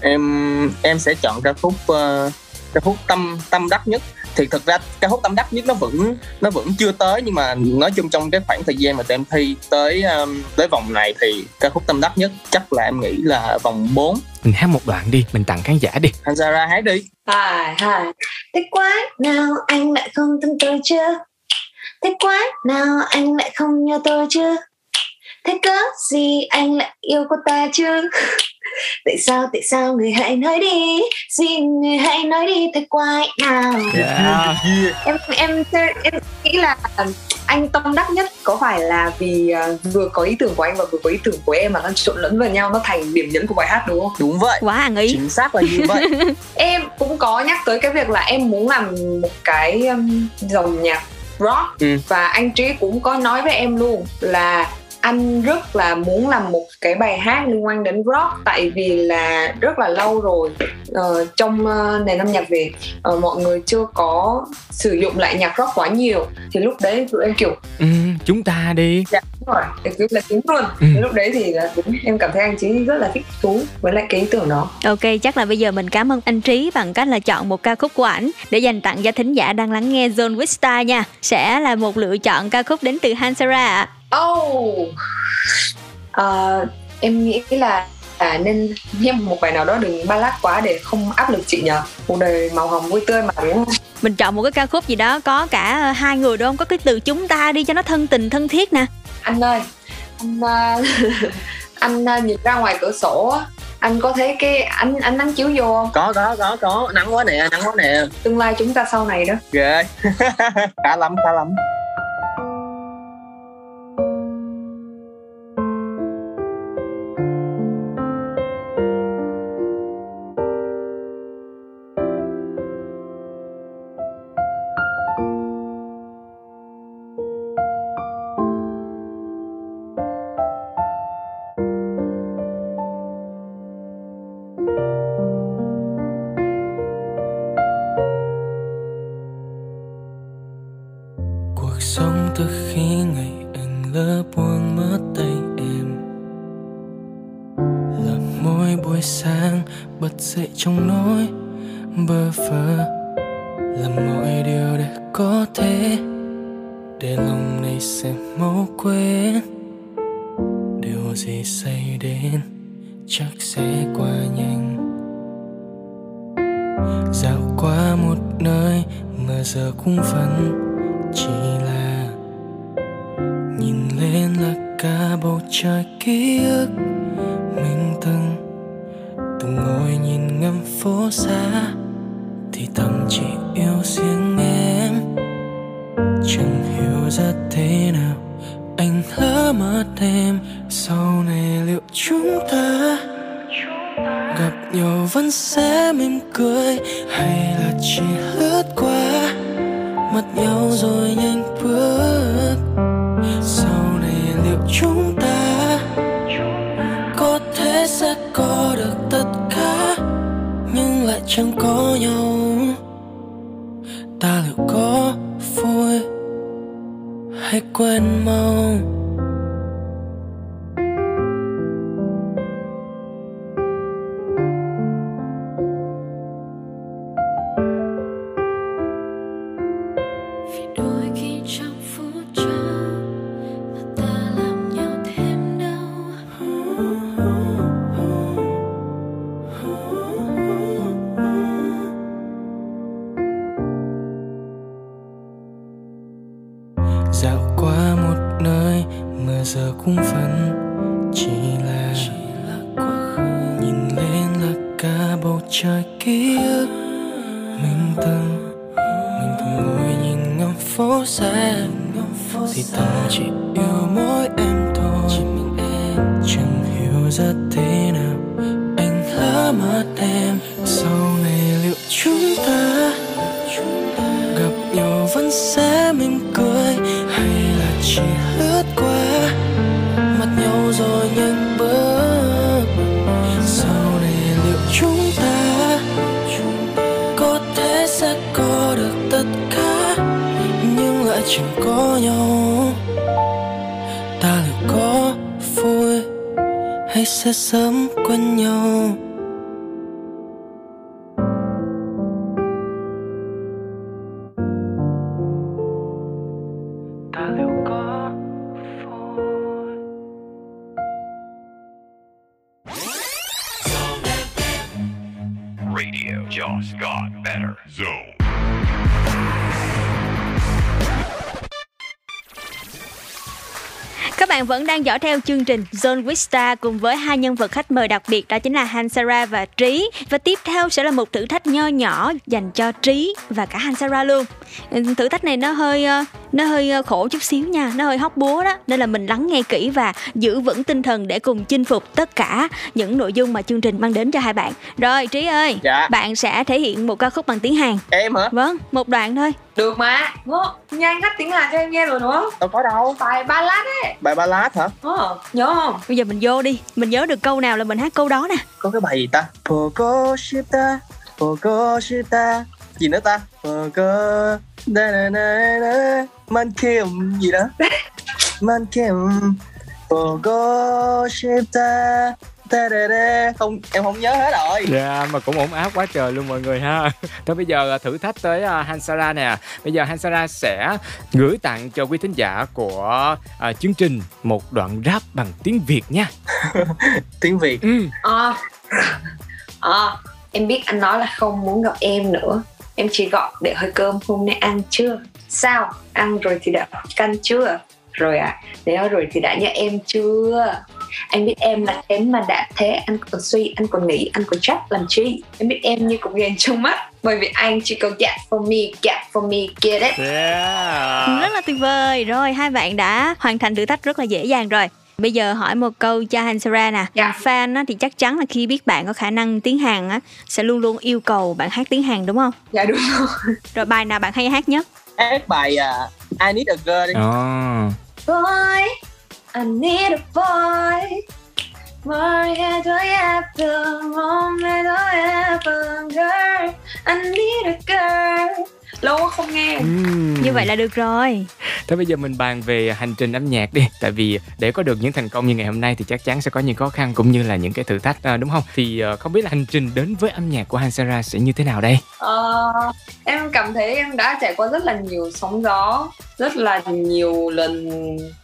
Em em sẽ chọn ca khúc uh, ca khúc tâm tâm đắc nhất. Thì thực ra ca khúc tâm đắc nhất nó vẫn nó vẫn chưa tới nhưng mà nói chung trong cái khoảng thời gian mà tụi em thi tới um, tới vòng này thì ca khúc tâm đắc nhất chắc là em nghĩ là vòng 4 Mình hát một đoạn đi, mình tặng khán giả đi. Hanzara hát đi. Hai hai Thế quá nào anh lại không thương tôi chưa Thế quá nào anh lại không nhớ tôi chưa Thế cớ gì anh lại yêu cô ta chứ Tại sao tại sao người hãy nói đi Xin người hãy nói đi thế quái nào em em em nghĩ là anh tâm đắc nhất có phải là vì uh, vừa có ý tưởng của anh và vừa có ý tưởng của em mà nó trộn lẫn vào nhau nó thành điểm nhấn của bài hát đúng không? Đúng vậy. Quá ăn ý. Chính xác là như vậy. em cũng có nhắc tới cái việc là em muốn làm một cái um, dòng nhạc rock Ừ. và anh Trí cũng có nói với em luôn là anh rất là muốn làm một cái bài hát liên quan đến rock tại vì là rất là lâu rồi ờ, trong ờ, nền âm nhạc Việt ờ, mọi người chưa có sử dụng lại nhạc rock quá nhiều thì lúc đấy tụi em kiểu Ừ, chúng ta đi. dạ đúng rồi để cứ là đúng luôn Ừ. lúc đấy thì là đúng em cảm thấy anh Trí rất là thích thú với lại cái ý tưởng đó Ok, chắc là bây giờ mình cảm ơn anh Trí bằng cách là chọn một ca khúc của ảnh để dành tặng cho thính giả đang lắng nghe Zone with Star nha. Sẽ là một lựa chọn ca khúc đến từ Hansara ạ. Oh, Ờ, em nghĩ là à, nên nghe một bài nào đó đừng ballad quá để không áp lực chị nhờ. Cuộc đời màu hồng vui tươi mà đúng không? Mình chọn một cái ca khúc gì đó có cả hai người đúng không? Có cái từ chúng ta đi cho nó thân tình thân thiết nè. anh ơi anh ờ, anh ờ, nhìn ra ngoài cửa sổ á, anh có thấy cái ánh ánh nắng chiếu vô không? Có có có có. Nắng quá nè nắng quá nè. Tương lai chúng ta sau này đó. Ghê. Khá lắm khá lắm chẳng có nhau. Ta liệu có vui hay sẽ sớm quên nhau? Vẫn đang dõi theo chương trình Zone with Star cùng với hai nhân vật khách mời đặc biệt, đó chính là Hansara và Trí. Và tiếp theo sẽ là một thử thách nho nhỏ dành cho Trí và cả Hansara luôn. Thử thách này nó hơi ờ, nó hơi ờ, khổ chút xíu nha, nó hơi hóc búa đó. Nên là mình lắng nghe kỹ và giữ vững tinh thần để cùng chinh phục tất cả những nội dung mà chương trình mang đến cho hai bạn. Rồi Trí ơi, Dạ. bạn sẽ thể hiện một ca khúc bằng tiếng Hàn. Em hả? Vâng, một đoạn thôi. Được mà. Ngô, nhanh hát tiếng Hàn cho em nghe rồi đúng không? Đâu có đâu. Bài ballad ấy. Bài ballad hả? Ờ, nhớ không? Bây giờ mình vô đi, mình nhớ được câu nào là mình hát câu đó nè. Có cái bài gì ta? Gì nữa ta? Pogo da da da da man kim gì đó? Man kim pogo shita da da da không em không nhớ hết rồi. Dạ mà cũng ổn áp quá trời luôn mọi người ha. Thôi bây giờ thử thách tới à, Hansara nè. Bây giờ Hansara sẽ gửi tặng cho quý thính giả của à, chương trình một đoạn rap bằng tiếng Việt nha. tiếng Việt. Ừ. Ờ. Ờ, em biết anh nói là không muốn gặp em nữa. Em chỉ gọi để hơi cơm hôm nay ăn chưa? Sao? Ăn rồi thì đã canh chưa? Rồi à, nếu rồi thì đã nhớ em chưa? Anh biết em là em mà đã thế anh còn suy, anh còn nghĩ, anh còn trách làm chi? Em biết em như cục ghen trong mắt bởi vì anh chỉ có get for me, get for me, get it. Yeah. Rất là tuyệt vời. Rồi hai bạn đã hoàn thành thử thách rất là dễ dàng rồi. Bây giờ hỏi một câu cho Hansara nè. Fan á, thì chắc chắn là khi biết bạn có khả năng tiếng Hàn á sẽ luôn luôn yêu cầu bạn hát tiếng Hàn đúng không? Dạ đúng rồi. Rồi bài nào bạn hay hát nhất? Hát bài à, I Need a Girl đi. Ồ. Boy, I need a boy. Ever, ever, girl. I need a girl. Lâu quá không nghe. Như vậy là được rồi. Thế bây giờ mình bàn về hành trình âm nhạc đi Tại vì để có được những thành công như ngày hôm nay Thì chắc chắn sẽ có những khó khăn cũng như là những cái thử thách à, đúng không Thì à, không biết là hành trình đến với âm nhạc của Hansara sẽ như thế nào đây Ờ, em cảm thấy em đã trải qua rất là nhiều sóng gió, rất là nhiều lần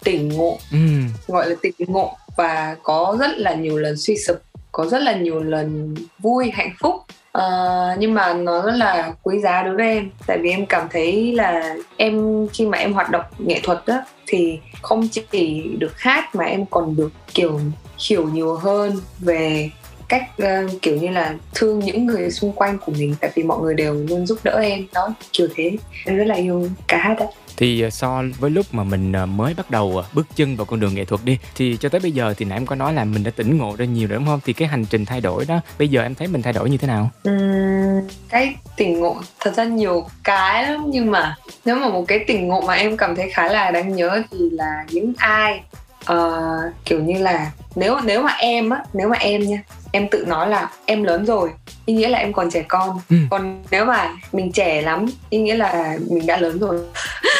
tỉnh ngộ, ừ. gọi là tỉnh ngộ và có rất là nhiều lần suy sụp có rất là nhiều lần vui hạnh phúc uh, nhưng mà nó rất là quý giá đối với em. Tại vì em cảm thấy là em khi mà em hoạt động nghệ thuật đó thì không chỉ được hát mà em còn được kiểu hiểu nhiều hơn về cách ờ, kiểu như là thương những người xung quanh của mình tại vì mọi người đều luôn giúp đỡ em đó kiểu thế. Em rất là yêu ca hát đó thì ờ, so với lúc mà mình ờ, mới bắt đầu bước chân vào con đường nghệ thuật đi thì cho tới bây giờ thì nãy em có nói là mình đã tỉnh ngộ ra nhiều rồi đúng không? Thì cái hành trình thay đổi đó bây giờ em thấy mình thay đổi như thế nào? Ừm, cái tỉnh ngộ thật ra nhiều cái lắm nhưng mà nếu mà một cái tỉnh ngộ mà em cảm thấy khá là đáng nhớ thì là những ai ờ, kiểu như là nếu nếu mà em á nếu mà em nha em tự nói là em lớn rồi ý nghĩa là em còn trẻ con Ừ. còn nếu mà mình trẻ lắm ý nghĩa là mình đã lớn rồi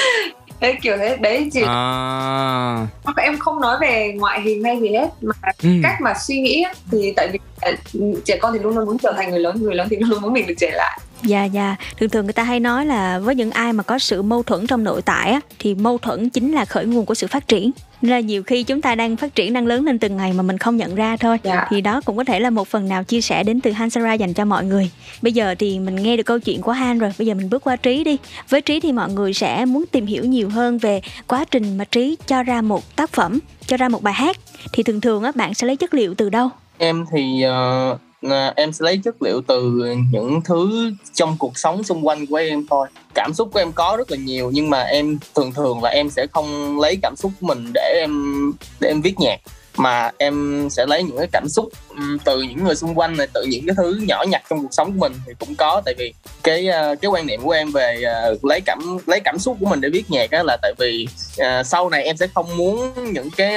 đấy kiểu thế đấy chỉ à em không nói về ngoại hình hay gì hết mà Ừ. cách mà suy nghĩ thì tại vì à, trẻ con thì luôn luôn muốn trở thành người lớn người lớn thì luôn luôn muốn mình được trẻ lại Dạ dạ, thường thường người ta hay nói là với những ai mà có sự mâu thuẫn trong nội tại á thì mâu thuẫn chính là khởi nguồn của sự phát triển. Nên là nhiều khi chúng ta đang phát triển đang lớn lên từng ngày mà mình không nhận ra thôi. Dạ. Thì đó cũng có thể là một phần nào chia sẻ đến từ Hansara dành cho mọi người. Bây giờ thì mình nghe được câu chuyện của Han rồi, bây giờ mình bước qua Trí đi. Với Trí thì mọi người sẽ muốn tìm hiểu nhiều hơn về quá trình mà Trí cho ra một tác phẩm, cho ra một bài hát. Thì thường thường á bạn sẽ lấy chất liệu từ đâu? em thì là Ờ, em sẽ lấy chất liệu từ những thứ trong cuộc sống xung quanh của em thôi. Cảm xúc của em có rất là nhiều, nhưng mà em thường thường là em sẽ không lấy cảm xúc của mình để em để em viết nhạc mà em sẽ lấy những cái cảm xúc từ những người xung quanh này, từ những cái thứ nhỏ nhặt trong cuộc sống của mình thì cũng có. Tại vì cái ờ, cái quan niệm của em về ờ, lấy cảm lấy cảm xúc của mình để viết nhạc đó là tại vì ờ, sau này em sẽ không muốn những cái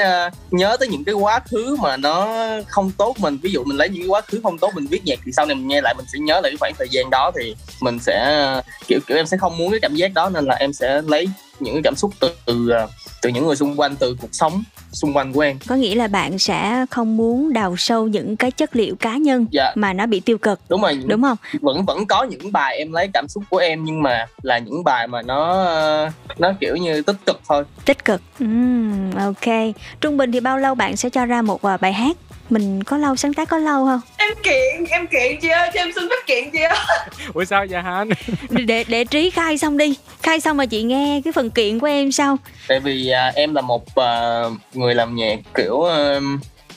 nhớ tới những cái quá khứ mà nó không tốt mình. Ví dụ mình lấy những cái quá khứ không tốt mình viết nhạc thì sau này mình nghe lại mình sẽ nhớ lại cái khoảng thời gian đó thì mình sẽ kiểu kiểu, em sẽ không muốn cái cảm giác đó nên là em sẽ lấy những cảm xúc từ từ, ờ, từ những người xung quanh từ cuộc sống xung quanh của em Có nghĩa là bạn sẽ không muốn đào sâu những cái chất liệu cá nhân Dạ. mà nó bị tiêu cực. đúng rồi Đúng không? vẫn vẫn có những bài em lấy cảm xúc của em nhưng mà là những bài mà nó ờ, nó kiểu như tích cực thôi Tích cực. Ừm, ok. Trung bình thì bao lâu bạn sẽ cho ra một à, bài hát? Mình có lâu sáng tác có lâu không? em kiện em kiện chị ơi cho em xin phép kiện chị ơi ủa sao vậy Han Để, để để trí khai xong đi. Khai xong mà chị nghe cái phần kiện của em sau. tại vì à, em là một à, người làm nhạc kiểu ờ,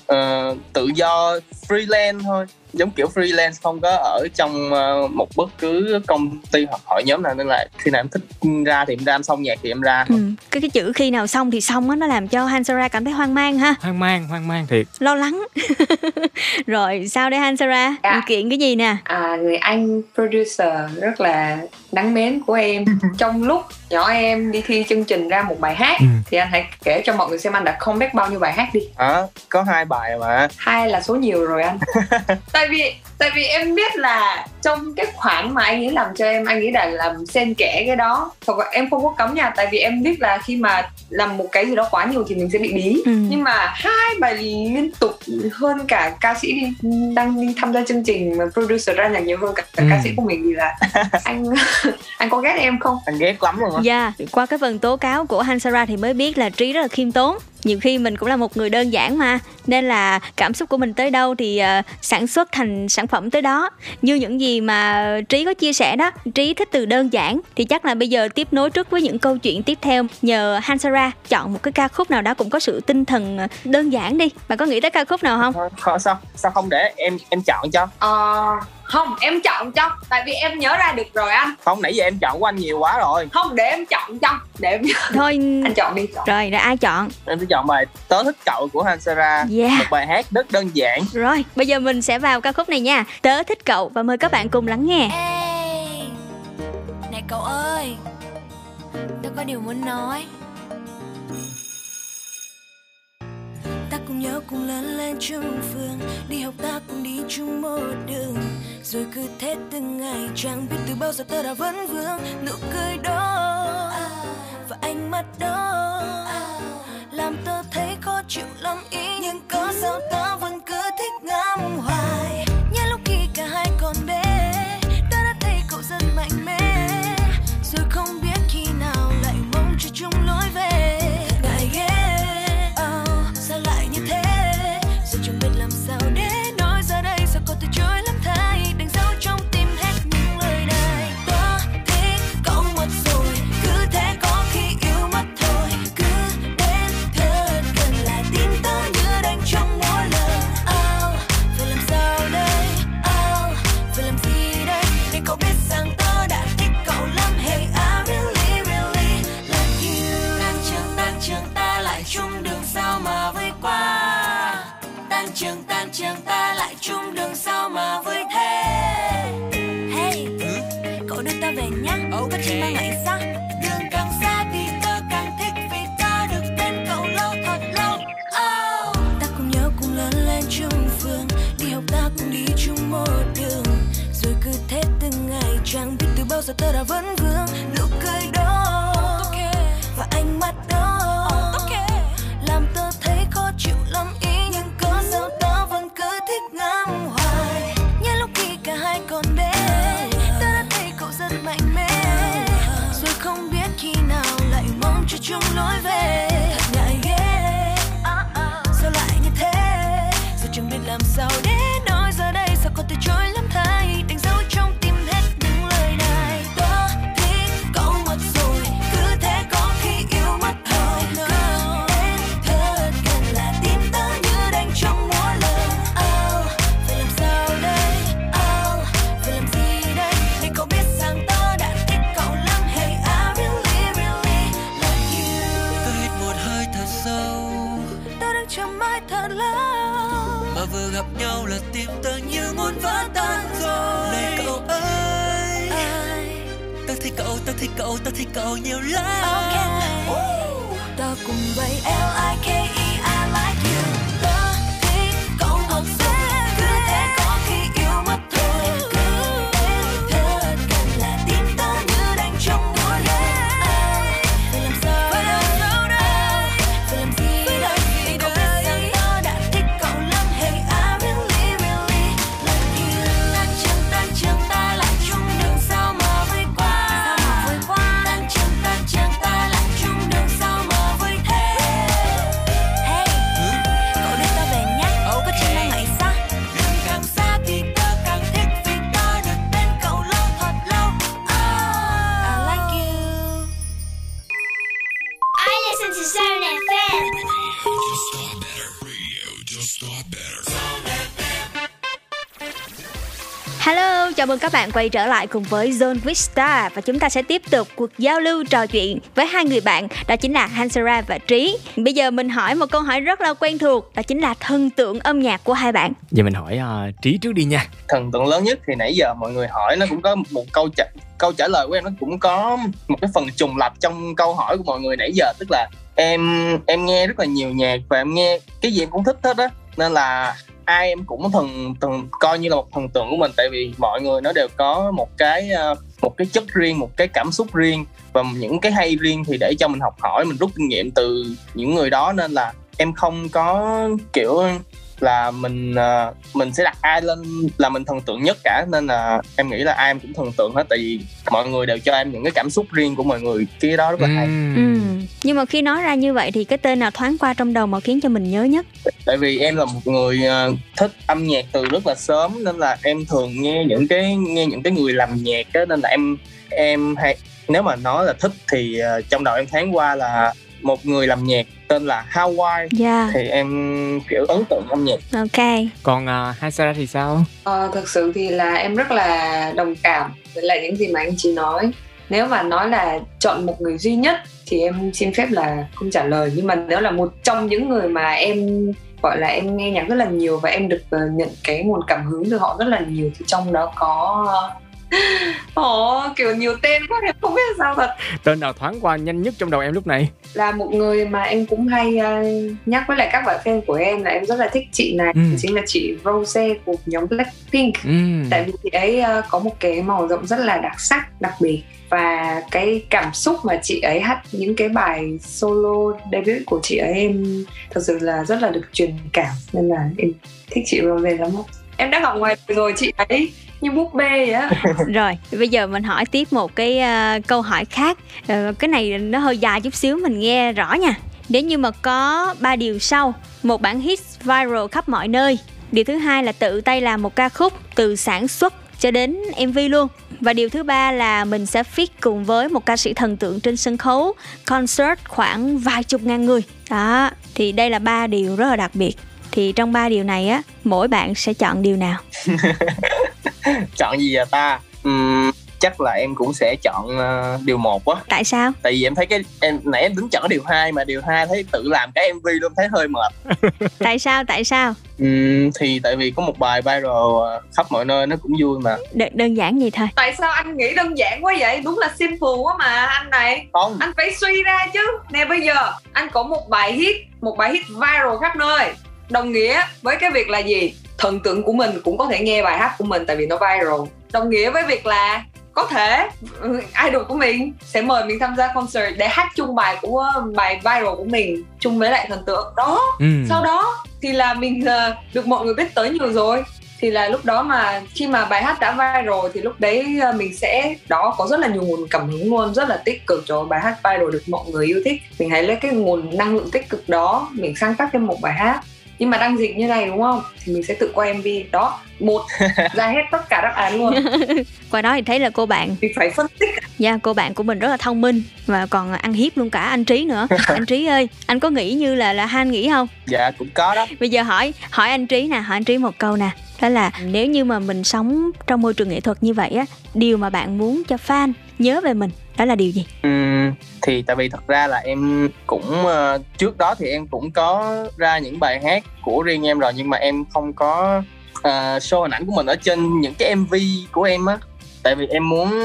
ờ, tự do freelance thôi giống kiểu freelance không có ở trong ờ, một bất cứ công ty hoặc hội nhóm nào nên là khi nào em thích ra thì em ra em xong nhạc thì em ra Ừ. Cái cái chữ khi nào xong thì xong á nó làm cho Hansara cảm thấy hoang mang ha, hoang mang hoang mang thiệt lo lắng. Rồi sao đây Hansara? Dạ. Kiện cái gì nè? à, người anh producer rất là đáng mến của em. Trong lúc nhỏ em đi thi chương trình ra một bài hát Ừ. thì anh hãy kể cho mọi người xem anh đã comeback bao nhiêu bài hát đi. À, có hai bài mà. Hai là số nhiều rồi anh. Tại vì tại vì em biết là trong cái khoản mà anh ấy làm cho em anh ấy đã làm xen kẽ cái đó hoặc là em không có cấm nha tại vì em biết là khi mà làm một cái gì đó quá nhiều thì mình sẽ bị bí Ừ. nhưng mà hai bài liên tục hơn cả ca sĩ đi đang đi tham gia chương trình mà producer ra nhạc nhiều hơn cả, cả Ừ. ca sĩ của mình thì là anh anh có ghét em không anh ghét lắm luôn á Dạ, qua cái phần tố cáo của Hansara thì mới biết là Trí rất là khiêm tốn. Nhiều khi mình cũng là một người đơn giản mà Nên là cảm xúc của mình tới đâu thì ờ, sản xuất thành sản phẩm tới đó. Như những gì mà Trí có chia sẻ đó Trí thích từ đơn giản Thì chắc là bây giờ tiếp nối trước với những câu chuyện tiếp theo. Nhờ Hansara chọn một cái ca khúc nào đó cũng có sự tinh thần ờ, đơn giản đi. Bạn có nghĩ tới ca khúc nào không? Khó- sao sao không để em em chọn cho? Ờ, không em chọn cho tại vì em nhớ ra được rồi anh. Không nãy giờ em chọn của anh nhiều quá rồi. Không để em chọn cho để em Thôi anh chọn đi chọn. Rồi, rồi ai chọn? em sẽ chọn bài tớ thích cậu của Hansara Yeah. một bài hát rất đơn giản. Rồi, bây giờ mình sẽ vào ca khúc này nha. Tớ thích cậu và mời các bạn cùng lắng nghe. Ê, này cậu ơi. Tớ có điều muốn nói cùng nhau cùng lớn lên chung phường. Đi học ta cùng đi chung một đường. Rồi cứ thế từng ngày chẳng biết từ bao giờ tớ đã vẫn vương nụ cười đó và ánh mắt đó làm tớ thấy khó chịu lắm. Ý nhưng có sao tớ vẫn chào mừng các bạn quay trở lại cùng với Zone with Star và chúng ta sẽ tiếp tục cuộc giao lưu trò chuyện với hai người bạn đó chính là Hansara và Trí. Bây giờ mình hỏi một câu hỏi rất là quen thuộc đó chính là thần tượng âm nhạc của hai bạn. Giờ mình hỏi uh, Trí trước đi nha thần tượng lớn nhất thì nãy giờ mọi người hỏi nó cũng có một câu trả câu trả lời của em nó cũng có một cái phần trùng lặp trong câu hỏi của mọi người nãy giờ tức là em em nghe rất là nhiều nhạc và em nghe cái gì em cũng thích hết á nên là ai em cũng thần thần coi như là một thần tượng của mình, tại vì mọi người nó đều có một cái ờ, một cái chất riêng, một cái cảm xúc riêng. Và những cái hay riêng thì để cho mình học hỏi, mình rút kinh nghiệm từ những người đó, nên là em không có, kiểu là mình ờ, mình sẽ đặt ai lên là mình thần tượng nhất cả nên là em nghĩ là ai em cũng thần tượng hết tại vì mọi người đều cho em những cái cảm xúc riêng của mọi người cái đó rất là hay Ừ. Nhưng mà khi nói ra như vậy thì cái tên nào thoáng qua trong đầu mà khiến cho mình nhớ nhất? tại vì em là một người ờ, thích âm nhạc từ rất là sớm nên là em thường nghe những cái nghe những cái người làm nhạc á nên là em em hay nếu mà nói là thích thì ờ, trong đầu em thoáng qua là một người làm nhạc tên là Hawaii Dạ. thì em kiểu ấn tượng âm nhạc Ok. Còn uh, Hansara thì sao? Ờ, thực sự thì là em rất là đồng cảm với lại những gì mà anh chị nói nếu mà nói là chọn một người duy nhất thì em xin phép là không trả lời nhưng mà nếu là một trong những người mà em gọi là em nghe nhạc rất là nhiều và em được ờ, nhận cái nguồn cảm hứng từ họ rất là nhiều thì trong đó có Ồ, kiểu nhiều tên quá em không biết sao thật Tên nào thoáng qua nhanh nhất trong đầu em lúc này? là một người mà em cũng hay ờ, nhắc với lại các bạn fan của em là em rất là thích chị này Ừ. chính là chị Rose của nhóm Blackpink Ừm. tại vì chị ấy ờ, có một cái màu rộng rất là đặc sắc đặc biệt và cái cảm xúc mà chị ấy hát những cái bài solo debut của chị ấy em thật sự là rất là được truyền cảm nên là em thích chị Rose lắm. Em đã học ngoài rồi chị ấy như búp bê vậy á Rồi, bây giờ mình hỏi tiếp một cái ờ, câu hỏi khác. Ờ, cái này nó hơi dài chút xíu mình nghe rõ nha. Nếu như mà có ba điều sau, một bản hit viral khắp mọi nơi. Điều thứ hai là tự tay làm một ca khúc từ sản xuất cho đến MV luôn. Và điều thứ ba là mình sẽ fit cùng với một ca sĩ thần tượng trên sân khấu concert khoảng vài chục ngàn người. Đó, thì đây là ba điều rất là đặc biệt. Thì trong ba điều này á, mỗi bạn sẽ chọn điều nào? chọn gì vậy ta? Ừm, chắc là em cũng sẽ chọn ờ, điều một á. Tại sao? Tại vì em thấy cái em nãy em tính chọn điều hai mà điều hai thấy tự làm cái mv luôn thấy hơi mệt. Tại sao? Tại sao? Ừm, thì tại vì có một bài viral ờ, khắp mọi nơi nó cũng vui mà. Đ- đơn giản vậy thôi. Tại sao anh nghĩ đơn giản quá vậy? Đúng là simple quá mà anh này. Không. Anh phải suy ra chứ. Nè bây giờ anh có một bài hit một bài hit viral khắp nơi đồng nghĩa với cái việc là gì? Thần tượng của mình cũng có thể nghe bài hát của mình tại vì nó viral. Đồng nghĩa với việc là có thể ừ, idol của mình sẽ mời mình tham gia concert để hát chung bài của bài viral của mình chung với lại thần tượng. Đó. Ừ. sau đó thì là mình ờ, được mọi người biết tới nhiều rồi. Thì là lúc đó mà khi mà bài hát đã viral thì lúc đấy ờ, mình sẽ đó có rất là nhiều nguồn cảm hứng luôn rất là tích cực cho bài hát viral được mọi người yêu thích. Mình hãy lấy cái nguồn năng lượng tích cực đó mình sáng tác thêm một bài hát nhưng mà đang dịch như này đúng không? Thì mình sẽ tự quay mv đó một. Ra hết tất cả đáp án luôn. Qua đó thì thấy là cô bạn thì phải phân tích. Dạ cô bạn của mình rất là thông minh và còn ăn hiếp luôn cả anh Trí nữa. anh Trí ơi, anh có nghĩ như là là Han nghĩ không? dạ cũng có đó. Bây giờ hỏi hỏi anh Trí nè, hỏi anh Trí một câu nè. Đó là nếu như mà mình sống trong môi trường nghệ thuật như vậy á, điều mà bạn muốn cho fan nhớ về mình đó là điều gì? ừ, thì tại vì thật ra là em cũng uh, trước đó thì em cũng có ra những bài hát của riêng em rồi nhưng mà em không có uh, show hình ảnh của mình ở trên những cái MV của em á. Tại vì em muốn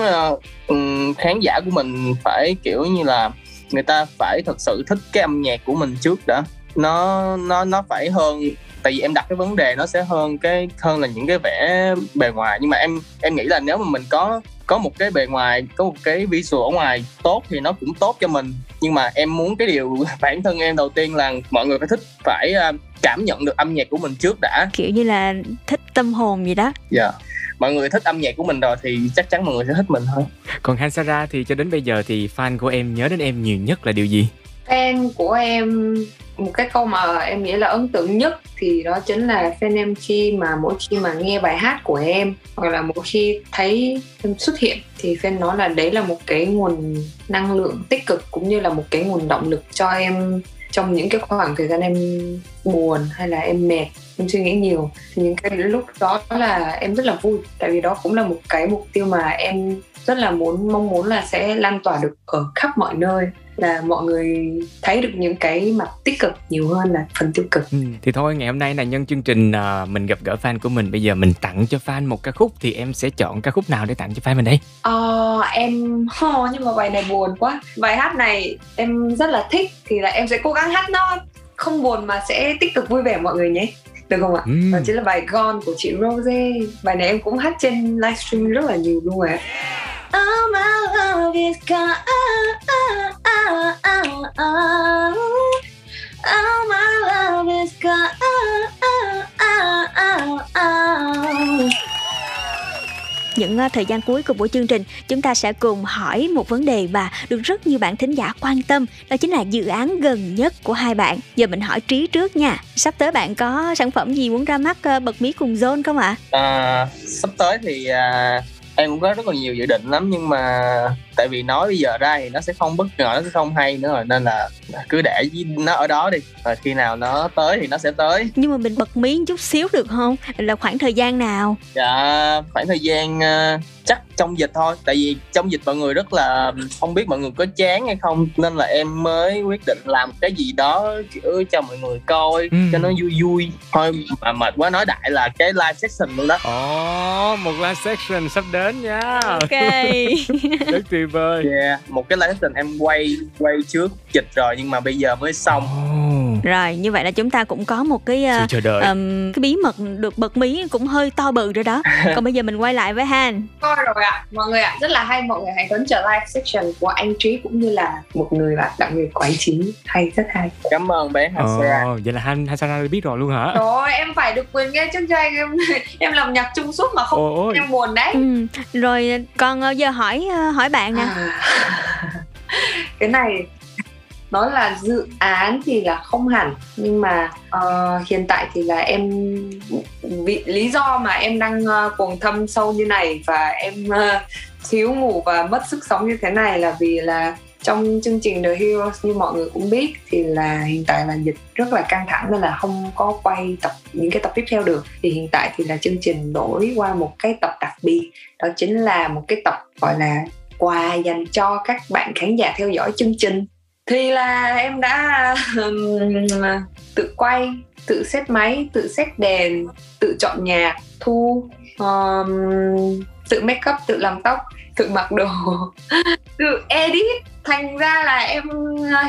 uh, khán giả của mình phải kiểu như là người ta phải thật sự thích cái âm nhạc của mình trước đã. Nó nó nó phải hơn tại vì em đặt cái vấn đề nó sẽ hơn cái hơn là những cái vẻ bề ngoài. Nhưng mà em em nghĩ là nếu mà mình có có một cái bề ngoài có một cái visual ở ngoài tốt thì nó cũng tốt cho mình nhưng mà em muốn cái điều bản thân em đầu tiên là mọi người phải thích phải à, cảm nhận được âm nhạc của mình trước đã Kiểu như là thích tâm hồn gì đó. dạ mọi người thích âm nhạc của mình rồi thì chắc chắn mọi người sẽ thích mình thôi Còn Hansara thì cho đến bây giờ thì fan của em nhớ đến em nhiều nhất là điều gì? fan của em một cái câu mà em nghĩ là ấn tượng nhất thì đó chính là fan em khi mà mỗi khi mà nghe bài hát của em hoặc là mỗi khi thấy em xuất hiện thì fan nói là đấy là một cái nguồn năng lượng tích cực cũng như là một cái nguồn động lực cho em trong những cái khoảng thời gian em buồn hay là em mệt, em suy nghĩ nhiều. Thì những cái lúc đó là em rất là vui, tại vì đó cũng là một cái mục tiêu mà em rất là muốn, mong muốn là sẽ lan tỏa được ở khắp mọi nơi là mọi người thấy được những cái mặt tích cực nhiều hơn là phần tiêu cực. Ừ, thì thôi ngày hôm nay là nhân chương trình à, mình gặp gỡ fan của mình. Bây giờ mình tặng cho fan một ca khúc thì em sẽ chọn ca khúc nào để tặng cho fan mình đây? Ờ, em ho nhưng mà bài này buồn quá. Bài hát này em rất là thích thì là em sẽ cố gắng hát nó. Không buồn mà sẽ tích cực vui vẻ mọi người nhé. Được không ạ? Ừm. Đó chính là bài Gone của chị Rose. Bài này em cũng hát trên livestream rất là nhiều luôn ạ Oh my love is gone. Oh my love is gone. Những ờ, thời gian cuối của buổi chương trình, chúng ta sẽ cùng hỏi một vấn đề và được rất nhiều bạn thính giả quan tâm, đó chính là dự án gần nhất của hai bạn. Giờ mình hỏi Trí trước nha. Sắp tới bạn có sản phẩm gì muốn ra mắt ờ, bật mí cùng Zone không ạ? à, sắp tới thì à, em cũng có rất là nhiều dự định lắm nhưng mà tại vì nói bây giờ ra thì nó sẽ không bất ngờ nó sẽ không hay nữa rồi nên là cứ để nó ở đó đi rồi khi nào nó tới thì nó sẽ tới Nhưng mà mình bật mí chút xíu được không? Là khoảng thời gian nào? dạ khoảng thời gian ờ, chắc trong dịch thôi tại vì trong dịch mọi người rất là không biết mọi người có chán hay không nên là em mới quyết định làm cái gì đó kiểu cho mọi người coi Ừ. cho nó vui vui thôi mà mệt quá nói đại là cái live session luôn đó Ồ, một live section sắp đến nha Ok. Rất tuyệt vời yeah. một cái live session em quay quay trước dịch rồi nhưng mà bây giờ mới xong Rồi, như vậy là chúng ta cũng có một cái ờ, Sự chờ đợi. ừm, cái bí mật được bật mí cũng hơi to bự rồi đó. Còn bây giờ mình quay lại với Han. Coi rồi ạ, mọi người ạ, rất là hay mọi người hãy đón chờ live section của anh Trí cũng như là một người bạn đặc biệt quái trí hay rất hay cảm ơn bé Ồ, vậy là Han Hansara biết rồi luôn hả? Rồi em phải được quyền nghe trước cho anh em em làm nhạc chung suốt mà không Ôi. em buồn đấy Ừ, rồi còn ờ, giờ hỏi ờ, hỏi bạn nè. À. cái này nó là dự án thì là không hẳn nhưng mà uh, hiện tại thì là em vì lý do mà em đang uh, cuồng thâm sâu như này và em uh, thiếu ngủ và mất sức sống như thế này là vì là trong chương trình The Heroes như mọi người cũng biết thì là hiện tại là dịch rất là căng thẳng nên là không có quay tập những cái tập tiếp theo được thì hiện tại thì là chương trình đổi qua một cái tập đặc biệt đó chính là một cái tập gọi là quà dành cho các bạn khán giả theo dõi chương trình. Thì là em đã um, tự quay tự xét máy tự xét đèn tự chọn nhạc thu um, tự make up tự làm tóc tự mặc đồ. Tự edit. Thành ra là em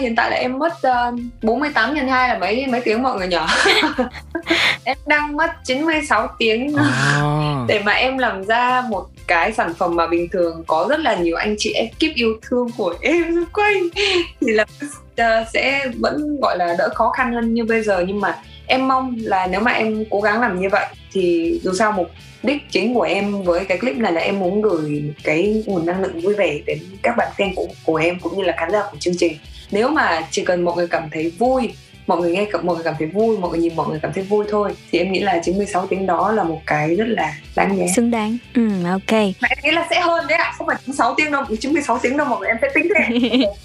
hiện tại là em mất uh, 48 nhân 2 là mấy mấy tiếng mọi người nhỏ. Em đang mất 96 tiếng. À. để mà em làm ra một cái sản phẩm mà bình thường có rất là nhiều anh chị ekip yêu thương của em xung quanh thì là uh, sẽ vẫn gọi là đỡ khó khăn hơn như bây giờ. Nhưng mà em mong là nếu mà em cố gắng làm như vậy thì dù sao mục đích chính của em với cái clip này là em muốn gửi cái nguồn năng lượng vui vẻ đến các bạn fan của, của em cũng như là khán giả của chương trình. Nếu mà chỉ cần mọi người cảm thấy vui mọi người nghe mọi người cảm thấy vui mọi người nhìn mọi người cảm thấy vui thôi thì em nghĩ là 96 tiếng đó là một cái rất là đáng nhớ. Xứng đáng. Ừ ok. Mà em nghĩ là sẽ hơn đấy ạ không phải 96 tiếng đâu 96 tiếng đâu mọi người em sẽ tính thế.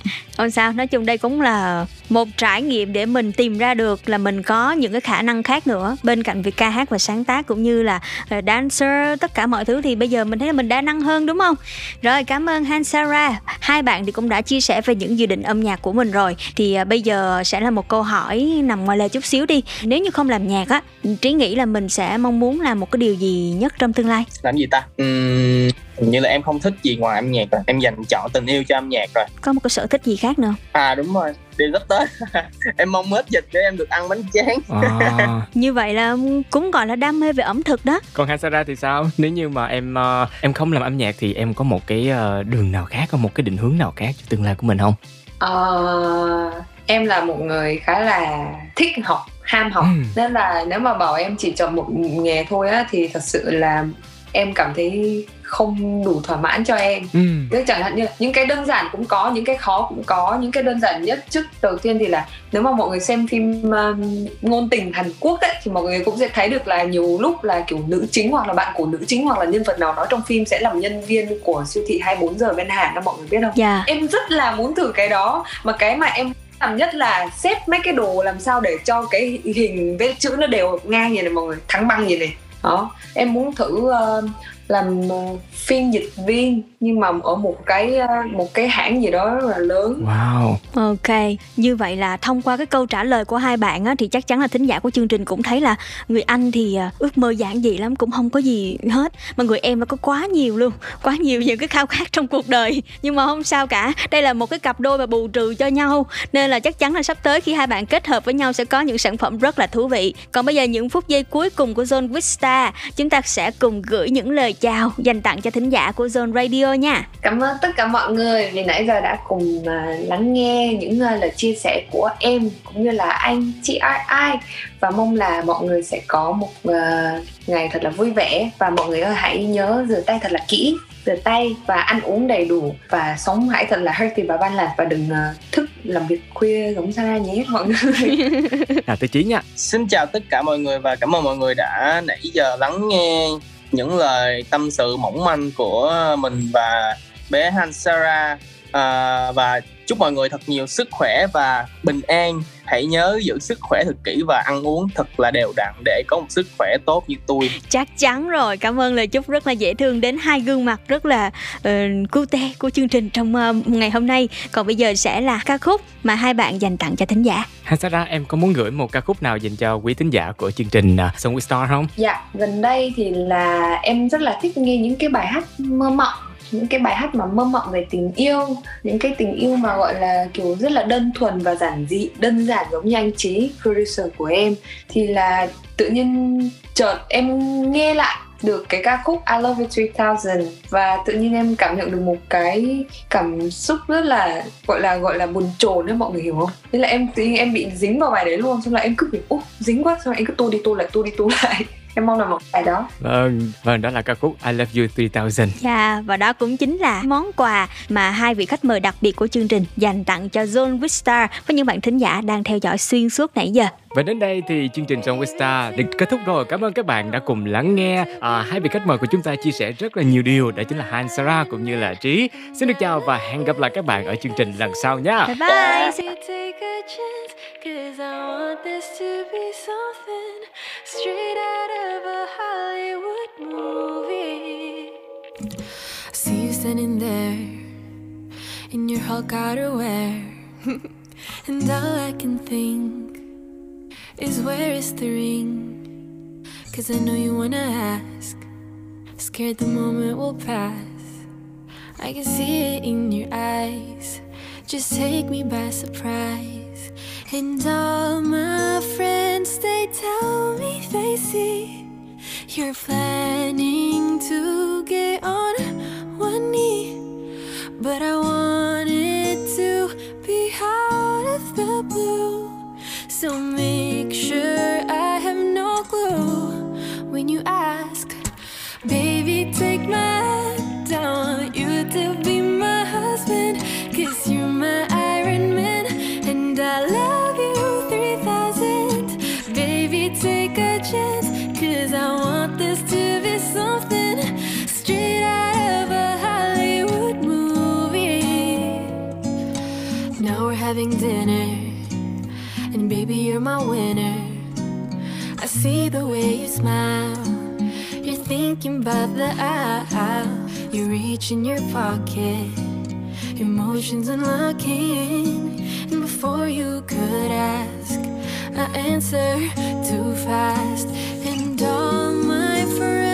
Không sao, nói chung đây cũng là một trải nghiệm để mình tìm ra được là mình có những cái khả năng khác nữa bên cạnh việc ca hát và sáng tác cũng như là ờ, dancer tất cả mọi thứ thì bây giờ mình thấy là mình đa năng hơn đúng không? Rồi cảm ơn Han Sarah. Hai bạn thì cũng đã chia sẻ về những dự định âm nhạc của mình rồi. Thì ờ, bây giờ sẽ là một câu hỏi nằm ngoài lề chút xíu đi. Nếu như không làm nhạc á, Trí nghĩ là mình sẽ mong muốn làm một cái điều gì nhất trong tương lai? làm gì ta hình như là em không thích gì ngoài âm nhạc rồi em dành chọn tình yêu cho âm nhạc rồi Có một cái sở thích gì khác nữa? à đúng rồi đi rất tết em mong hết dịch để em được ăn bánh tráng À. Như vậy là cũng gọi là đam mê về ẩm thực đó. Còn Hansara thì sao? Nếu như mà em ờ, em không làm âm nhạc thì em có một cái ờ, đường nào khác, có một cái định hướng nào khác cho tương lai của mình không? Ờ, em là một người khá là thích học ham học Ừ. nên là nếu mà bảo em chỉ chọn một nghề thôi á thì thật sự là em cảm thấy không đủ thỏa mãn cho em Ừ. Tức chẳng hạn như là những cái đơn giản cũng có những cái khó cũng có những cái đơn giản nhất trước đầu tiên thì là nếu mà mọi người xem phim um, ngôn tình Hàn Quốc ấy thì mọi người cũng sẽ thấy được là nhiều lúc là kiểu nữ chính hoặc là bạn của nữ chính hoặc là nhân vật nào đó trong phim sẽ làm nhân viên của siêu thị 24 giờ bên Hàn đó mọi người biết không? Dạ. Em rất là muốn thử cái đó mà cái mà em làm nhất là xếp mấy cái đồ làm sao để cho cái hình với chữ nó đều ngang như này mọi người thắng băng như này đó em muốn thử ờ, làm ờ, phiên dịch viên nhưng mà ở một cái ờ, một cái hãng gì đó rất là lớn. Wow. Ok, như vậy là thông qua cái câu trả lời của hai bạn á, thì chắc chắn là thính giả của chương trình cũng thấy là người anh thì à, ước mơ giản dị lắm cũng không có gì hết. Mà người em nó có quá nhiều luôn quá nhiều những cái khao khát trong cuộc đời. Nhưng mà không sao cả đây là một cái cặp đôi mà bù trừ cho nhau. Nên là chắc chắn là sắp tới khi hai bạn kết hợp với nhau sẽ có những sản phẩm rất là thú vị. Còn bây giờ những phút giây cuối cùng của Zone Vista chúng ta sẽ cùng gửi những lời chào dành tặng cho thính giả của Zone Radio nha. Cảm ơn tất cả mọi người vì nãy giờ đã cùng à, lắng nghe những à, lời chia sẻ của em cũng như là anh chị ai ai. Và mong là mọi người sẽ có một à, ngày thật là vui vẻ. Và mọi người ơi hãy nhớ rửa tay thật là kỹ rửa tay và ăn uống đầy đủ. Và sống hãy thật là healthy và ban lạc và đừng à, thức làm việc khuya giống Sarah nhé mọi người. Nào tới Chí nha. Xin chào tất cả mọi người và cảm ơn mọi người đã nãy giờ lắng nghe những lời tâm sự mỏng manh của mình và bé Han Sarah à, và chúc mọi người thật nhiều sức khỏe và bình an. Hãy nhớ giữ sức khỏe thật kỹ và ăn uống thật là đều đặn để có một sức khỏe tốt như tôi. Chắc chắn rồi, cảm ơn lời chúc rất là dễ thương đến hai gương mặt rất là uh, cute của chương trình trong ờ, ngày hôm nay. Còn bây giờ sẽ là ca khúc mà hai bạn dành tặng cho thính giả. Hansara em có muốn gửi một ca khúc nào dành cho quý thính giả của chương trình uh, Song with Star không? Dạ, gần đây thì là em rất là thích nghe những cái bài hát mơ mộng những cái bài hát mà mơ mộng về tình yêu, những cái tình yêu mà gọi là kiểu rất là đơn thuần và giản dị, đơn giản giống như anh trí producer của em, thì là tự nhiên chợt em nghe lại được cái ca khúc I Love You 3000 và tự nhiên em cảm nhận được một cái cảm xúc rất là, gọi là gọi là buồn chồn đấy, mọi người hiểu không? Thế là em tự nhiên em bị dính vào bài đấy luôn, xong là em cứ bị úp dính quá xong là em cứ tô đi tô lại, tô đi tô lại em mong là một ngày đó Vâng, vâng đó là ca khúc I Love You 3000. Dạ, và đó cũng chính là món quà mà hai vị khách mời đặc biệt của chương trình dành tặng cho Zone Vista với những bạn thính giả đang theo dõi xuyên suốt nãy giờ. Và đến đây thì chương trình Song Star được kết thúc rồi. Cảm ơn các bạn đã cùng lắng nghe à, hai vị khách mời của chúng ta chia sẻ rất là nhiều điều. Đó chính là Han Sarah cũng như là Trí. Xin được chào và hẹn gặp lại các bạn ở chương trình lần sau nha. Bye bye. Take a chance, cause I want this to be something straight out of a Hollywood movie. See you standing there in your Hulk outerwear, and all I can think is where is the ring? Cause I know you wanna ask, scared the moment will pass. I can see it in your eyes. Just take me by surprise. And all my friends, they tell me they see you're planning to get on one knee. But I want it to be out of the blue. So make sure I have no clue when you ask. Baby, take my hand. I want you to be my husband. You're my winner. I see the way you smile. You're thinking about the aisle. You reach in your pocket. Emotions unlocking. And before you could ask, I answer too fast. And all my friends,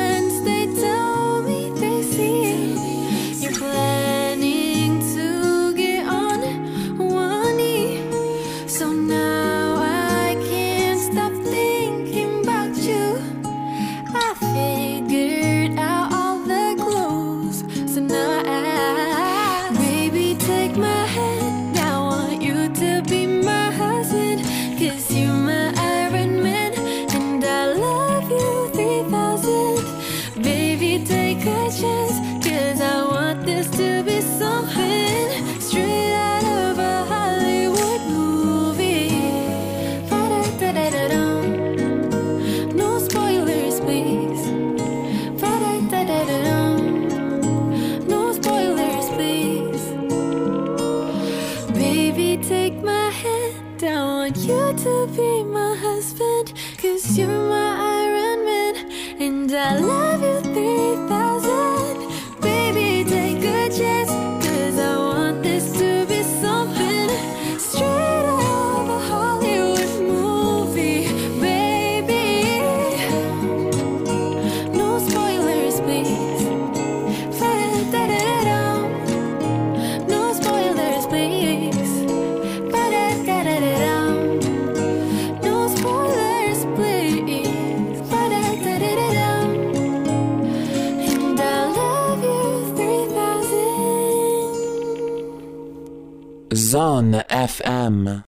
3000. Zone FM.